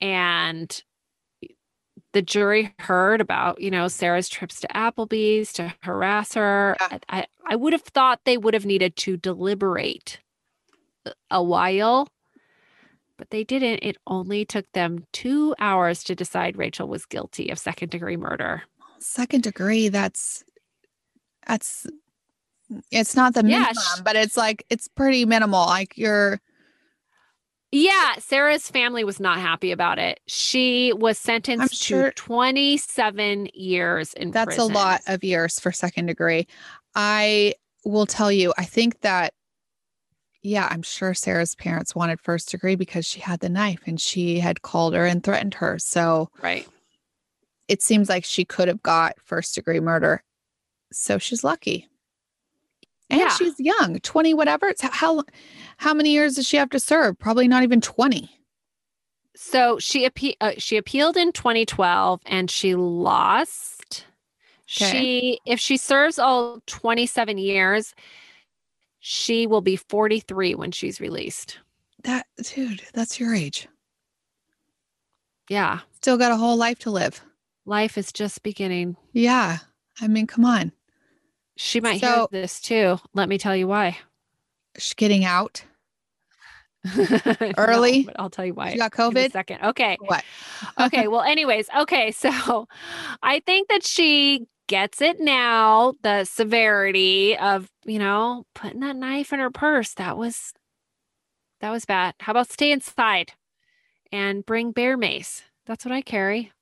And the jury heard about, you know, Sarah's trips to Applebee's to harass her. Yeah. I, I, would have thought they would have needed to deliberate a- a while, but they didn't. It only took them two hours to decide Rachel was guilty of second degree murder. Second degree. That's that's it's not the Yeah, minimum, sh- but it's like it's pretty minimal. Like you're Yeah, Sarah's family was not happy about it. She was sentenced sure- to 27 years in that's prison. a lot of years for second degree. I will tell you, I think that yeah, I'm sure Sarah's parents wanted first degree because she had the knife and she had called her and threatened her. So Right. It seems like she could have got first degree murder. So she's lucky. And Yeah. she's young, 20 whatever. It's how how many years does she have to serve? Probably not even 20. So she appe- uh, she appealed in 2012 and she lost. Okay. She if she serves all 27 years, she will be 43 when she's released. That dude, that's your age. Yeah, Still got a whole life to live. Life is just beginning. Yeah. I mean, come on. She might So- hear this too. Let me tell you why. She's getting out. No, Early? but I'll tell you why. She got COVID. second. Okay. What? okay well anyways okay so i think that she gets it now the severity of you know putting that knife in her purse that was that was bad how about stay inside and bring bear mace that's what i carry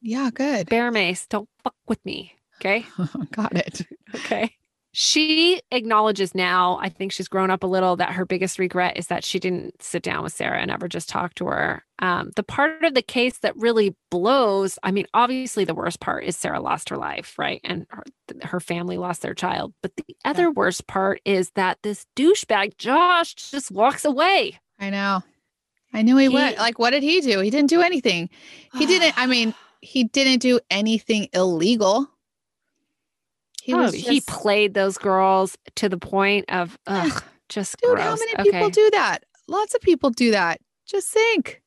Yeah, good. bear mace don't fuck with me okay got it. okay she acknowledges now i think she's grown up a little that her biggest regret is that she didn't sit down with sarah and ever just talk to her um, the part of the case that really blows i mean obviously the worst part is sarah lost her life right and her, her family lost their child but the other worst part is that this douchebag josh just walks away I know. I knew he, He- went. Like, what did he do? He didn't do anything. He didn't. I mean, he didn't do anything illegal. He Oh, was. he played those girls to the point of ugh, just Dude, gross. how many okay. people do that? Lots of people do that. Just think.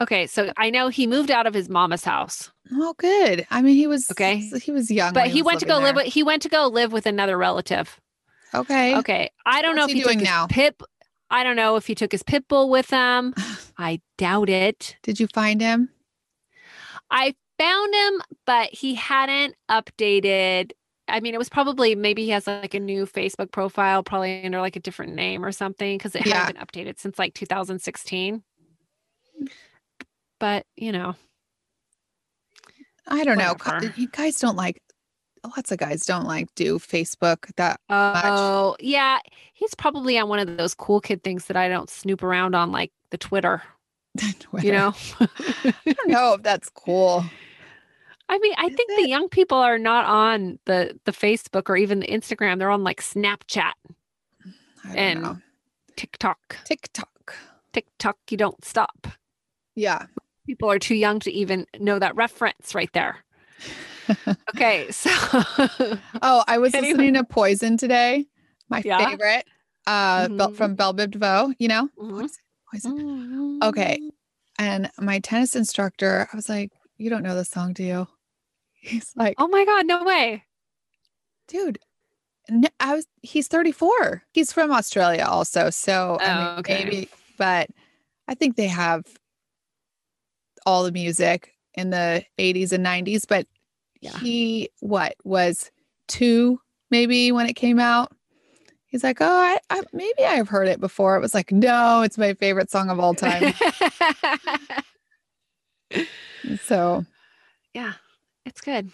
okay, so I know he moved out of his mama's house. Oh, good. I mean, he was Okay. He was young, but when he went to go living live with he went to go live with another relative Okay. okay i don't know if he he, took doing his now? pip i don't know if he took his pit bull with him i doubt it Did you find him? I found him but he hadn't updated i mean it was probably maybe he has like a new facebook profile probably under like a different name or something because it Yeah. hadn't been updated since like 2016 but you know I don't know. You guys don't like. Lots of guys don't like do Facebook. That oh yeah he's probably on one of those cool kid things that i don't snoop around on like the twitter you know I don't know if that's cool. I mean, I Is think it? the young people are not on the the Facebook or even the Instagram. They're on like Snapchat, And- know. TikTok. TikTok. TikTok, you don't stop. Yeah. People are too young to even know that reference right there. Okay, so Oh, I was Anyway. listening to Poison today. My Yeah? favorite. Uh, Mhm. from Belle Biv DeVoe. You know. Mhm. Poison. Poison. Mm-hmm. Okay. And my tennis instructor, I was like, "You don't know the song, do you?" He's like, Oh my God, no way. dude n- i was he's 34 he's from australia also so I mean, Oh, okay. maybe but i think they have all the music in the 80s and 90s but Yeah. he what was two maybe when it came out he's like oh I, I maybe i've heard it before it was like no it's my favorite song of all time So Yeah, it's good.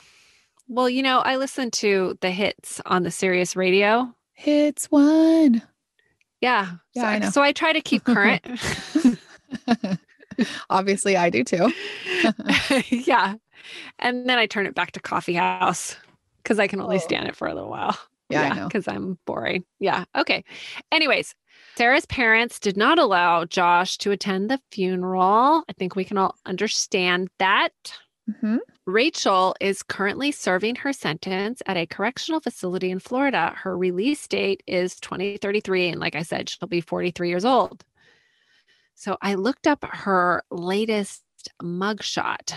Well, you know, I listen to the hits on the Sirius radio. hits one. Yeah. Yeah, so, I know. so I try to keep current. Obviously, I do too. yeah. And then I turn it back to coffee house because I can only Oh. stand it for a little while. Yeah, I know. Because I'm boring. Yeah. Okay. Anyways, Sarah's parents did not allow Josh to attend the funeral. I think we can all understand that. Mhm. Rachel is currently serving her sentence at a correctional facility in Florida. Her release date is 2033. And like I said, she'll be 43 years old. So I looked up her latest mugshot.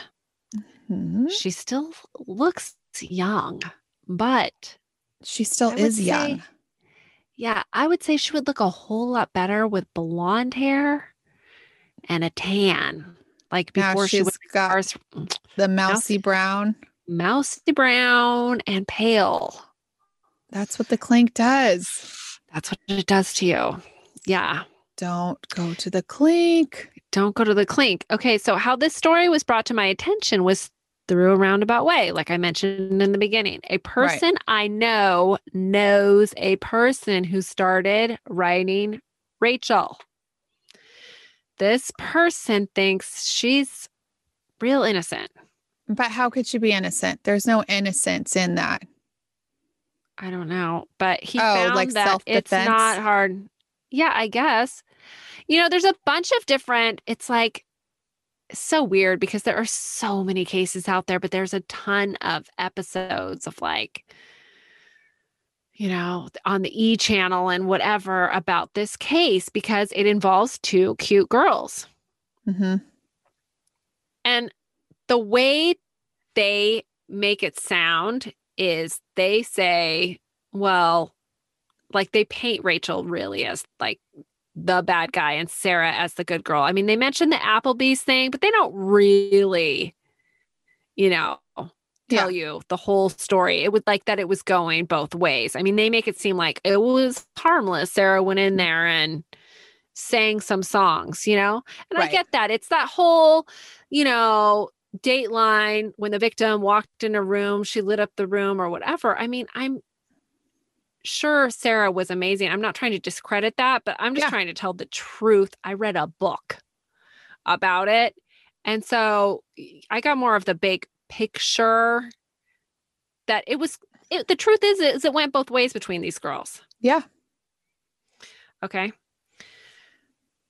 Mhm. She still looks young, but She still I is say- young. yeah, I would say she would look a whole lot better with blonde hair and a tan. Like Now before she was got ours, the mousy brown. mousy brown and pale. That's what the clink does. That's what it does to you. Yeah. Don't go to the clink. Don't go to the clink. Okay. So, how this story was brought to my attention was through a roundabout way, like I mentioned in the beginning. A person I know knows a person who started writing Rachel. This person thinks she's real innocent. But how could she be innocent? There's no innocence in that. I don't know, but he Oh, found like that it's not hard. Yeah, I guess. You know, there's a bunch of different. It's like so weird because there are so many cases out there, but there's a ton of episodes of like, you know, on the E channel and whatever about this case because it involves two cute girls. Mm-hmm. And the way they make it sound is they say, well, like they paint Rachel really as like the bad guy and Sarah as the good girl. I mean, they mentioned the Applebee's thing, but they don't really, you know, tell you the whole story. It was like that it was going both ways. I mean, they make it seem like it was harmless. Sarah went in there and sang some songs, you know? And I get that. It's that whole, you know, dateline when the victim walked in a room, she lit up the room or whatever. I mean, I'm sure Sarah was amazing. I'm not trying to discredit that, but I'm just Yeah. trying to tell the truth. I read a book about it. And so I got more of the big picture that it was it, the truth is is it went both ways between these girls. Yeah. Okay.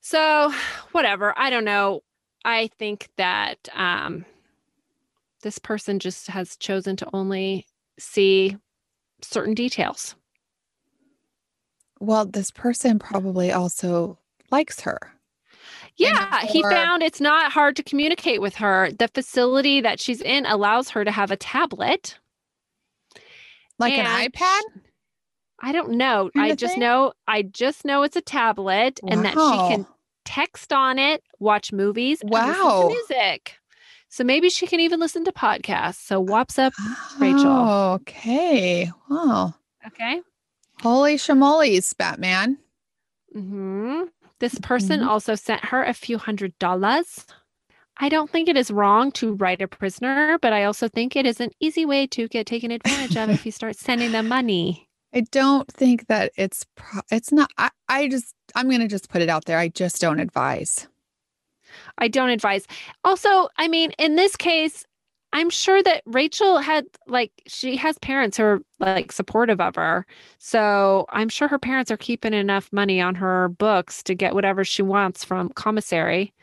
So, whatever. I don't know. I think that um, this person just has chosen to only see certain details. Well, this person probably also likes her. Yeah, he found it's not hard to communicate with her. The facility that she's in allows her to have a tablet. Like an iPad? I don't know. Kinda I just thing? know I just know it's a tablet and that she can text on it, watch movies, and listen to Wow. music. So maybe she can even listen to podcasts. So whops up. Rachel. Oh, okay. Wow. Okay. Holy shamoles, Batman. hmm This person Mhm. also sent her a few hundred dollars. I don't think it is wrong to write a prisoner, but I also think it is an easy way to get taken advantage of if you start sending them money. I don't think that it's pro- it's not I, I just I'm going to just put it out there. I just don't advise. I don't advise. Also, I mean, in this case, I'm sure that Rachel had like she has parents who are like supportive of her. So I'm sure her parents are keeping enough money on her books to get whatever she wants from commissary.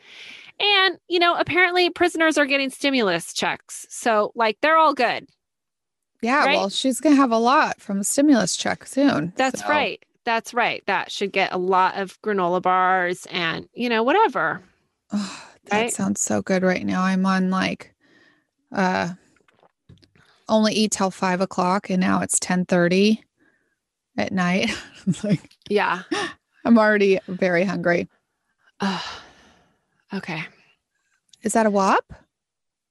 And, you know, apparently prisoners are getting stimulus checks. So like they're all good. Yeah, Right? well, she's going to have a lot from a stimulus check soon. That's so- right. That's right. That should get a lot of granola bars and, you know, whatever. Oh, that Right? sounds so good right now. I'm on like uh only eat till five o'clock and now it's ten thirty at night. Like Yeah. I'm already very hungry. Ugh. okay. Is that a wop?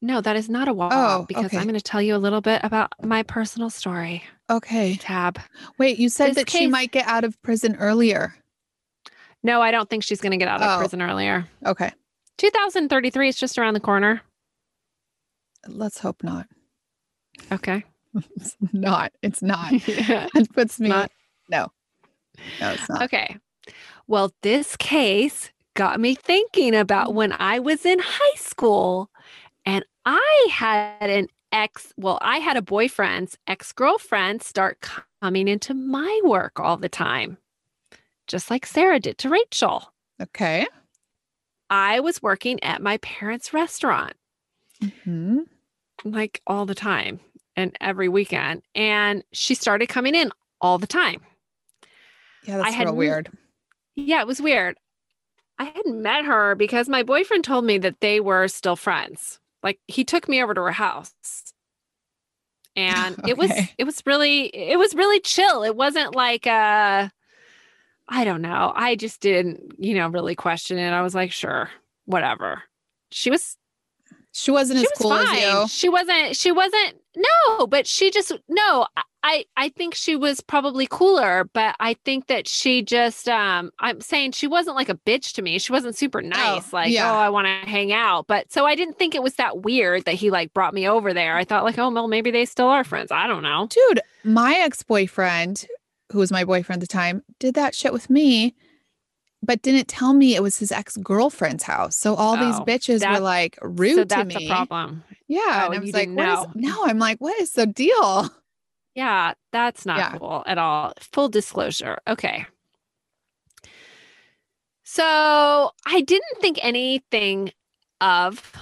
No, that is not a wop. Oh, because okay. I'm going to tell you a little bit about my personal story. Okay. Tab. Wait, you said This that she might get out of prison earlier. No, I don't think she's going to get out of Oh. prison earlier. Okay. 2033 is just around the corner. Let's hope not. Okay. It's not. It's not. Yeah. It puts me. not. No. No, it's not. Okay. Well, this case got me thinking about when I was in high school and I had an ex, well, I had a boyfriend's ex girlfriend start coming into my work all the time, just like Sarah did to Rachel. Okay. I was working at my parents' restaurant hmm like all the time and every weekend, and she started coming in all the time. Yeah, that's had real weird. Yeah, it was weird. I hadn't met her because my boyfriend told me that they were still friends. Like he took me over to her house. And it was it was really it was really chill. It wasn't like uh I don't know. I just didn't, you know, really question it. I was like, sure, whatever. She was She wasn't she as was cool fine. as you. She wasn't. She wasn't. No, but she just no. I I think she was probably cooler, but I think that she just. Um, I'm saying she wasn't like a bitch to me. She wasn't super nice. like, yeah. oh, I want to hang out. But so I didn't think it was that weird that he like brought me over there. I thought like, oh, well, maybe they still are friends. I don't know. Dude, my ex boyfriend, who was my boyfriend at the time, did that shit with me, but didn't tell me it was his ex girlfriend's house. So all these Oh, bitches were like rude so to that's me. a problem. Yeah. Oh, and I was like, what is no, I'm like, what is the deal? Yeah, that's not Yeah. cool at all. Full disclosure. Okay. So I didn't think anything of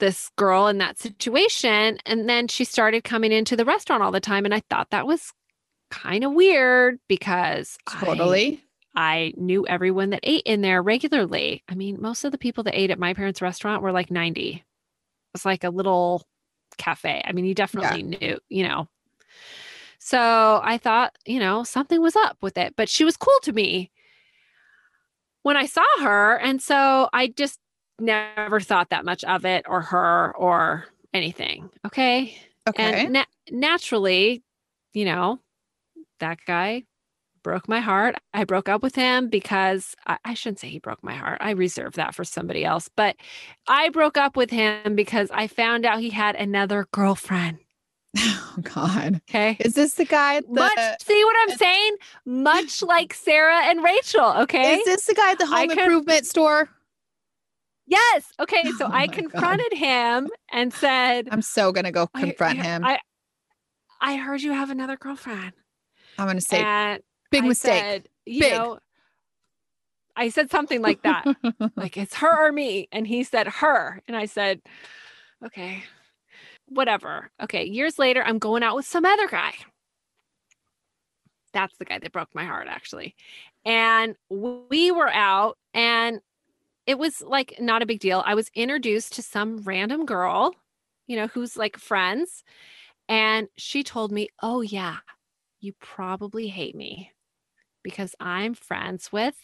this girl in that situation. And then she started coming into the restaurant all the time. And I thought that was kind of weird because Totally. I knew everyone that ate in there regularly. I mean, most of the people that ate at my parents' restaurant were like 90. It was like a little cafe. I mean, you definitely knew, you know. So I thought, you know, something was up with it, but she was cool to me when I saw her. And so I just never thought that much of it or her or anything. Okay. Okay. And na- naturally, you know, that guy broke my heart. I broke up with him because I, I shouldn't say he broke my heart. I reserve that for somebody else. But I broke up with him because I found out he had another girlfriend. oh God. Okay. Is this the guy at the Much, see what I'm saying? Much like Sarah and Rachel. Okay. is this the guy at the home improvement store? yes. Okay. So Oh I my God. confronted him and said, I'm so gonna go confront I- him. I, I heard you have another girlfriend. I'm gonna say and big I mistake. said, you Big. know, I said something like that, like it's her or me. And he said her. And I said, okay, whatever. Okay. Years later, I'm going out with some other guy. That's the guy that broke my heart, actually. And we were out, and it was like not a big deal. I was introduced to some random girl, you know, who's like friends. And she told me, Oh, yeah, you probably hate me because I'm friends with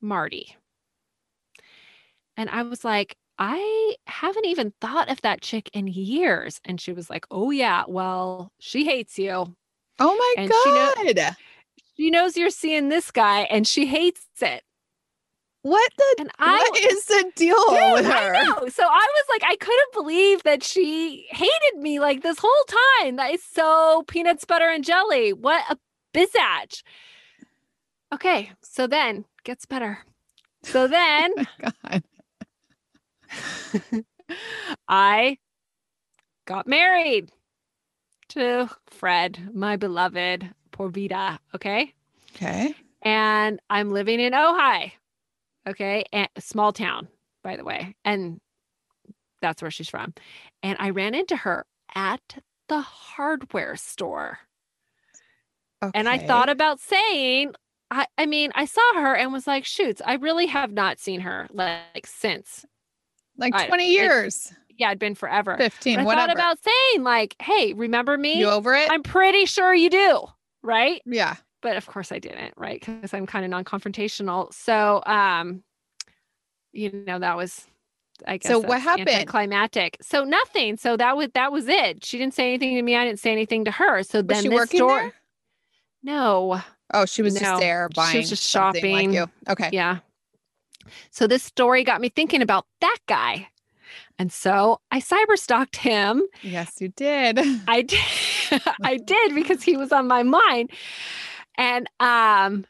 Marty. And I was like, I haven't even thought of that chick in years. And she was like, Oh, yeah, well, she hates you. oh my And she know- God. She knows you're seeing this guy and she hates it. what the And I what is the deal Dude, with her? I know. So I was like, I couldn't believe that she hated me like this whole time. That is so peanuts, butter, and jelly. What a bizatch. Okay, so then gets better. So oh then Oh God. I got married to Fred, my beloved Porvita. Okay. Okay. and I'm living in Ojai. Okay, and small town, by the way, and that's where she's from. And I ran into her at the hardware store, Okay. and I thought about saying, I, I mean, I saw her and was like, shoots, I really have not seen her like since. like I- 20 it- years, Yeah, it'd been forever. 15, But I whatever. thought about saying, like, hey, remember me? you over it? I'm pretty sure you do, right? yeah. but of course I didn't, right? Because I'm kind of non-confrontational. So, um, you know, that was, I guess. So what happened? Climatic. So nothing. So that was that was it. She didn't say anything to me. I didn't say anything to her. So Was then she this working there? No. Oh, she was No, just there buying. she was just like shopping. you. Okay. Yeah. So this story got me thinking about that guy. And so I cyber stalked him. Yes, you did. I did. I did because he was on my mind. And um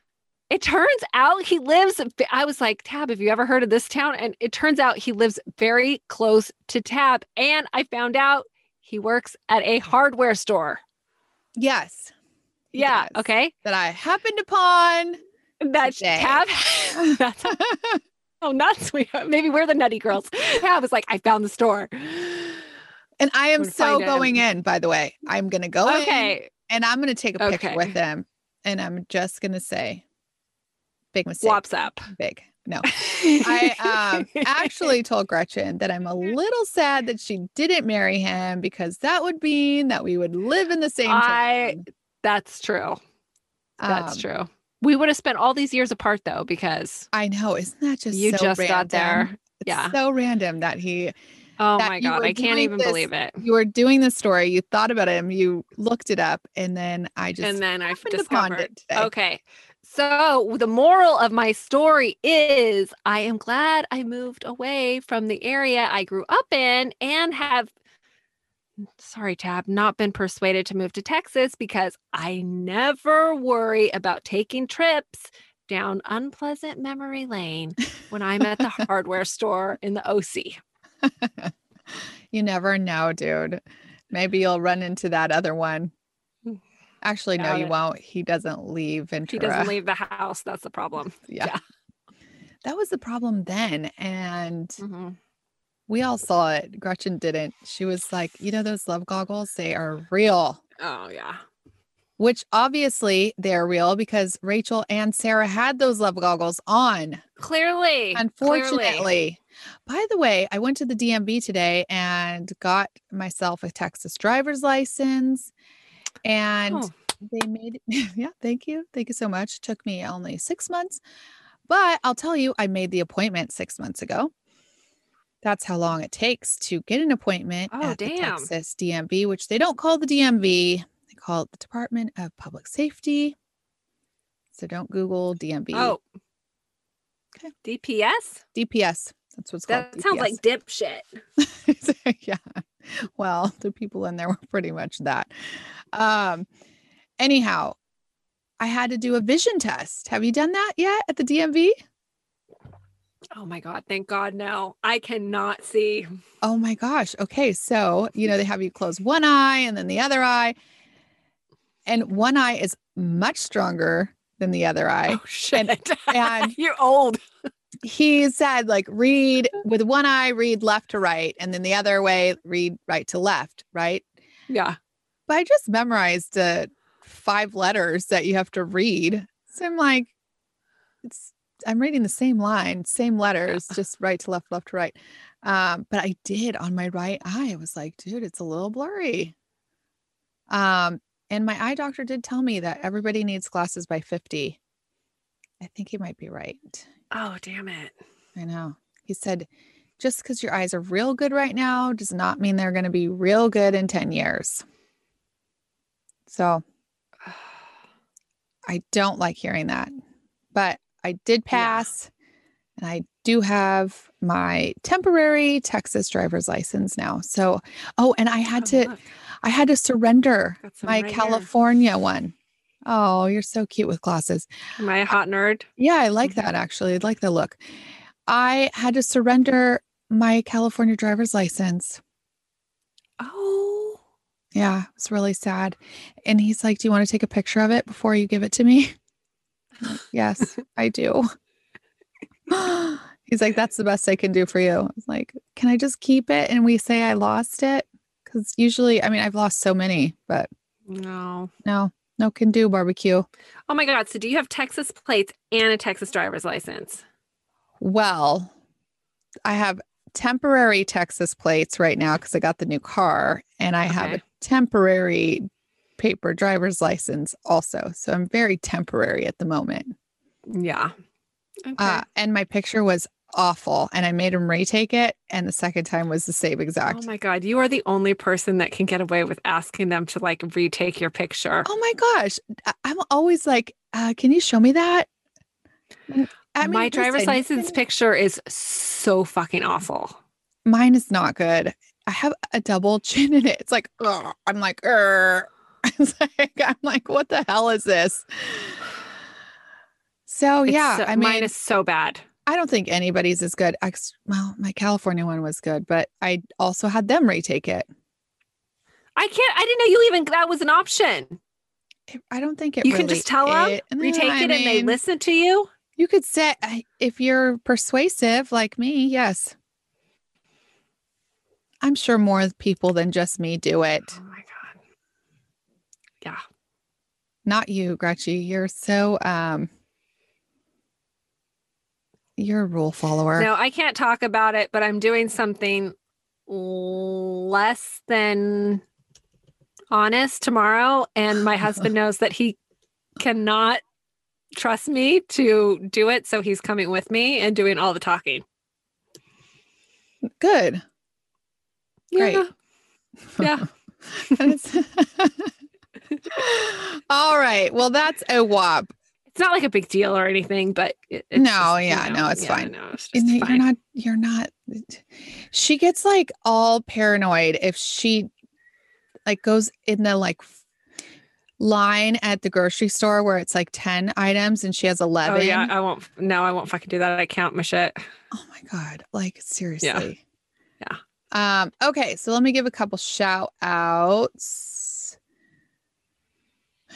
it turns out he lives I was like, "Tab, have you ever heard of this town?" And it turns out he lives very close to Tab and I found out he works at a hardware store. Yes. Yeah, okay. That I happened upon. That Today. Tab. That's oh, not sweet. Maybe we're the nutty girls. Tab was like, I found the store. And I am so him. going in, by the way. I'm going to go in Okay. and I'm going to take a picture Okay. with him. And I'm just going to say, big mistake. Swaps up. Big. No. I um, actually told Gretchen that I'm a little sad that she didn't marry him because that would mean that we would live in the same I- town. That's true. That's Um, true. We would have spent all these years apart though, because I know. Isn't that just you so just got there. It's Yeah. so random that he Oh that my God. I can't even this- believe it. you were doing the story, you thought about him, you looked it up, and then I just And then upon discovered. it today. Okay. So the moral of my story is I am glad I moved away from the area I grew up in and have sorry tab not been persuaded to move to Texas because I never worry about taking trips down unpleasant memory lane when I'm at the hardware store in the OC. You never know, dude. Maybe you'll run into that other one. Mm. Actually, no, you won't. He doesn't leave He Ventura. doesn't leave the house. That's the problem. yeah. yeah. That was the problem then. And Mhm. We all saw it. Gretchen didn't. She was like, you know, those love goggles, they are real. Oh yeah. Which obviously they're real because Rachel and Sarah had those love goggles on. Clearly. clearly. Unfortunately. By the way, I went to the DMV today and got myself a Texas driver's license. And Oh. they made yeah, thank you. Thank you so much. Took me only six months. But I'll tell you, I made the appointment six months ago. That's how long it takes to get an appointment Oh, at the. Texas DMV, which they don't call the DMV. They call it the Department of Public Safety. So don't Google DMV. Oh. Okay. DPS? DPS. That's what's called. That sounds like dipshit. Yeah. Well, the people in there were pretty much that. Um, anyhow, I had to do a vision test. Have you done that yet at the DMV? Oh my God. Thank God. No, I cannot see. Oh my gosh. Okay. So, you know, they have you close one eye and then the other eye. And one eye is much stronger than the other eye. Oh shit. and- You're old. He said, like, read with one eye, read left to right, and then the other way, read right to left, right? Yeah. but I just memorized uh, five letters that you have to read. So I'm like, it's I'm reading the same line, same letters, just right to left, left to right. Um, but I did on my right eye. I was like, dude, it's a little blurry. Um, and my eye doctor did tell me that everybody needs glasses by 50. I think he might be right. Oh, damn it. I know. He said, just because your eyes are real good right now does not mean they're going to be real good in 10 years. So I don't like hearing that, but I did Yeah. pass and I do have my temporary Texas driver's license now. So, oh, and I had Oh, to, look, I had to surrender my right here. California one. Oh, you're so cute with glasses. Am I a hot nerd? Yeah, I like that actually. I like the look. I had to surrender my California driver's license. Oh. Yeah, it's really sad. And he's like, Do you want to take a picture of it before you give it to me? Yes, I do. he's like, That's the best I can do for you. I was like, Can I just keep it and we say I lost it? Because usually, I mean, I've lost so many, but No. no, no can do barbecue. Oh my God. So do you have Texas plates and a Texas driver's license? Well, I have temporary Texas plates right now because I got the new car, and I have a temporary paper driver's license also. So I'm very temporary at the moment. Yeah. Okay. Uh, and my picture was awful, and I made him retake it, and the second time was the same exact. oh my God. You are the only person that can get away with asking them to like retake your picture. Oh my gosh, I'm always like, uh, "Can you show me that?" And, I my driver's listen, license picture is so fucking awful. Mine is not good. I have a double chin in it. It's like, ugh, I'm like, er. It's like, I'm like, what the hell is this? So It's yeah, so- I mean, mine is so bad. I don't think anybody's as good. Ex- well, my California one was good, but I also had them retake it. I can't. I didn't know you even that was an option. I don't think it. you can just tell them, it- retake I it, and they listen to you. You could say if you're persuasive like me, yes. I'm sure more people than just me do it. Yeah. Not you, Gretchen. You're so um you're a rule follower. No, I can't talk about it, but I'm doing something less than honest tomorrow. And my husband knows that he cannot trust me to do it. So he's coming with me and doing all the talking. Good. Great. Yeah. Yeah. And it's- All right. Well, that's a wop. It's not like a big deal or anything, but it, it's No, just, you yeah, know, no, it's yeah, fine. No, it's you're fine. not you're not she gets like all paranoid if she like goes in the like line at the grocery store where it's like 10 items and she has 11 Oh yeah, I won't. No, I won't fucking do that. I count my shit. Oh my god, like seriously. Yeah. Um okay, so let me give a couple shout outs.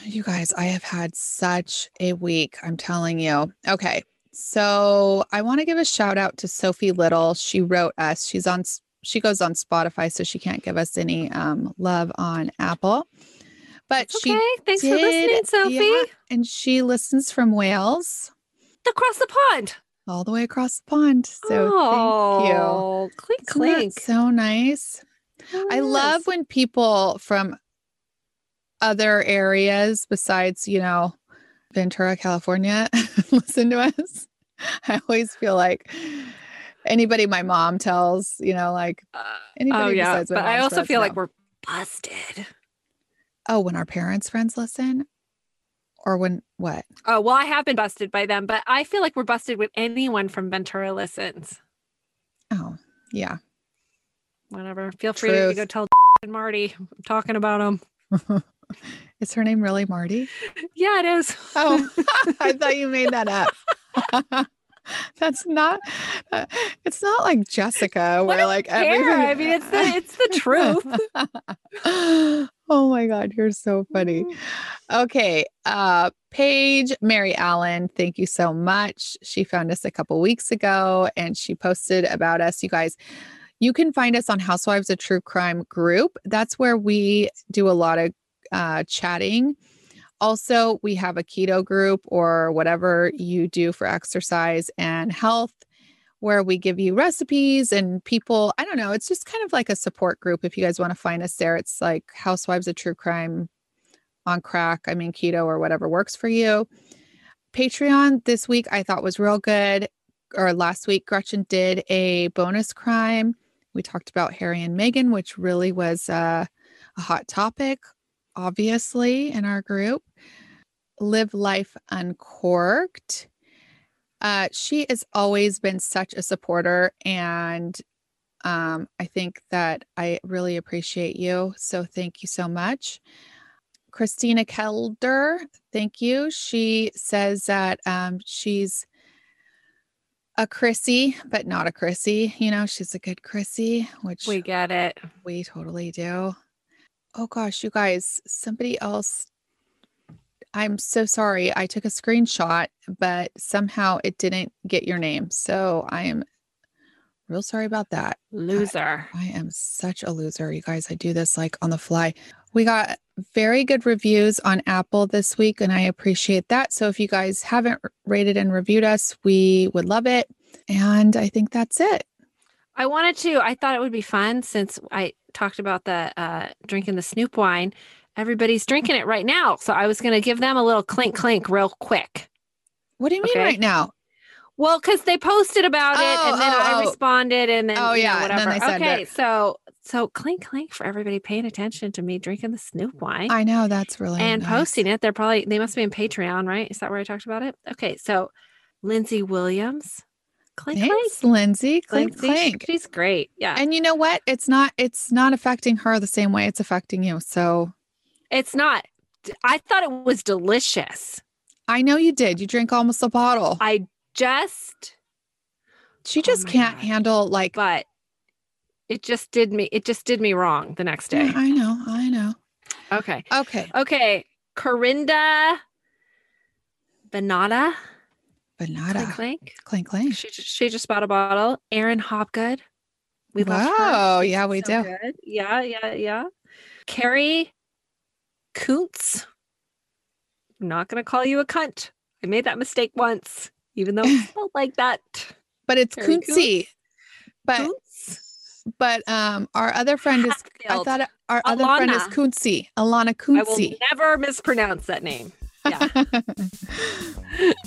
You guys, I have had such a week, I'm telling you. Okay. So, I want to give a shout out to Sophie Little. She wrote us. She's on she goes on Spotify so she can't give us any um love on Apple. But she okay. Thanks for listening, Sophie. yeah, and she listens from Wales Across the pond. all the way across the pond. So, thank you. oh, clink clink. so nice. I love when people from other areas besides, you know, Ventura, California listen to us. I always feel like anybody my mom tells, you know, like anybody Uh, anybody oh yeah, but I also feel like we're busted. oh, when our parents' friends listen, or when what? Oh well, I have been busted by them, but I feel like we're busted with anyone from Ventura listens. Oh, yeah. Whatever. Feel free to go tell and Marty. I'm talking about them. Is her name really Marty? Yeah, it is. Oh, I thought you made that up. That's not. uh, it's not like Jessica, where like Care. everything. I mean, it's the it's the truth. oh my god, you're so funny. Okay, uh, Paige Mary Allen, thank you so much. She found us a couple weeks ago, and she posted about us. You guys, you can find us on Housewives of True Crime group. That's where we do a lot of uh, chatting. Also, we have a keto group or whatever you do for exercise and health, where we give you recipes and people. I don't know. It's just kind of like a support group. If you guys want to find us there, it's like Housewives of True Crime on crack. I mean, keto or whatever works for you. Patreon this week I thought was real good. Or last week, Gretchen did a bonus crime. We talked about Harry and Meghan, which really was uh, a hot topic, obviously, in our group. Live Life Uncorked. Uh, she has always been such a supporter, and um, I think that I really appreciate you. So thank you so much. Christina Kelder, thank you. She says that um, she's a Chrissy, but not a Chrissy. You know, she's a good Chrissy, which We get it. we totally do. Oh gosh, you guys, somebody else. I'm so sorry. I took a screenshot, but somehow it didn't get your name. So I am real sorry about that. Loser. I am such a loser. You guys, I do this like on the fly. We got very good reviews on Apple this week, and I appreciate that. So if you guys haven't rated and reviewed us, we would love it. And I think that's it. I wanted to. I thought it would be fun since I talked about the uh, drinking the Snoop wine. Everybody's drinking it right now, so I was going to give them a little clink clink real quick. What do you mean Okay. right now? Well, because they posted about it, Oh, and then oh, I oh. responded, and then Oh, you know, yeah, and then whatever. okay, that- so so clink clink for everybody paying attention to me drinking the Snoop wine. I know that's really and nice. posting it. They're probably they must be in Patreon, right? Is that where I talked about it? Okay, so Lindsay Williams, Clink, Thanks, Lindsay. clink. Clink, Lindsay, clink. She's great. Yeah. And you know what? It's not. It's not affecting her the same way it's affecting you. So It's not. I thought it was delicious. I know you did. You drank almost a bottle. I just, she oh just my can't God. handle like. but it just did me. It just did me wrong the next day. Yeah, I know. I know. Okay. Okay. Okay. Corinda Benata. Clink, Banana. clink. Clink, clink. She just, she just bought a bottle. Erin Hopgood. We love her. Wow. She's Yeah, we so do. good. Yeah, yeah, yeah. Carrie. I'm not gonna call you a cunt. I made that mistake once, even though it spelled like that. But it's Very Kunzi. But but um our other friend is I thought our other friend is Alana. Kunzi. Alana I will never mispronounce that name. Yeah.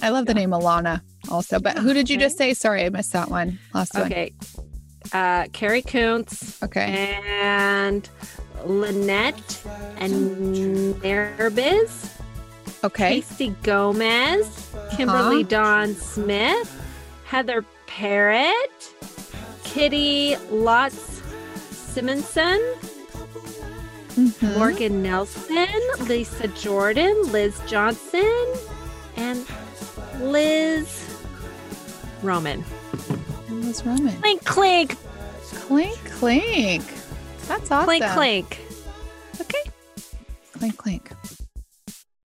I love the name Alana also. But who did you just say? Sorry, I missed that one. Last one. Okay. Uh, Carrie Kuntz Okay. and Lynette and Nerbiz. Okay. Casey Gomez, Kimberly Dawn Smith, Heather Parrott, Kitty Lutz Simonson, Mhm. Morgan Nelson, Lisa Jordan, Liz Johnson, and Liz Roman. And Liz Roman. Clink, clink, Clink, clink. That's awesome. clink, clink. Okay. Clink, clink.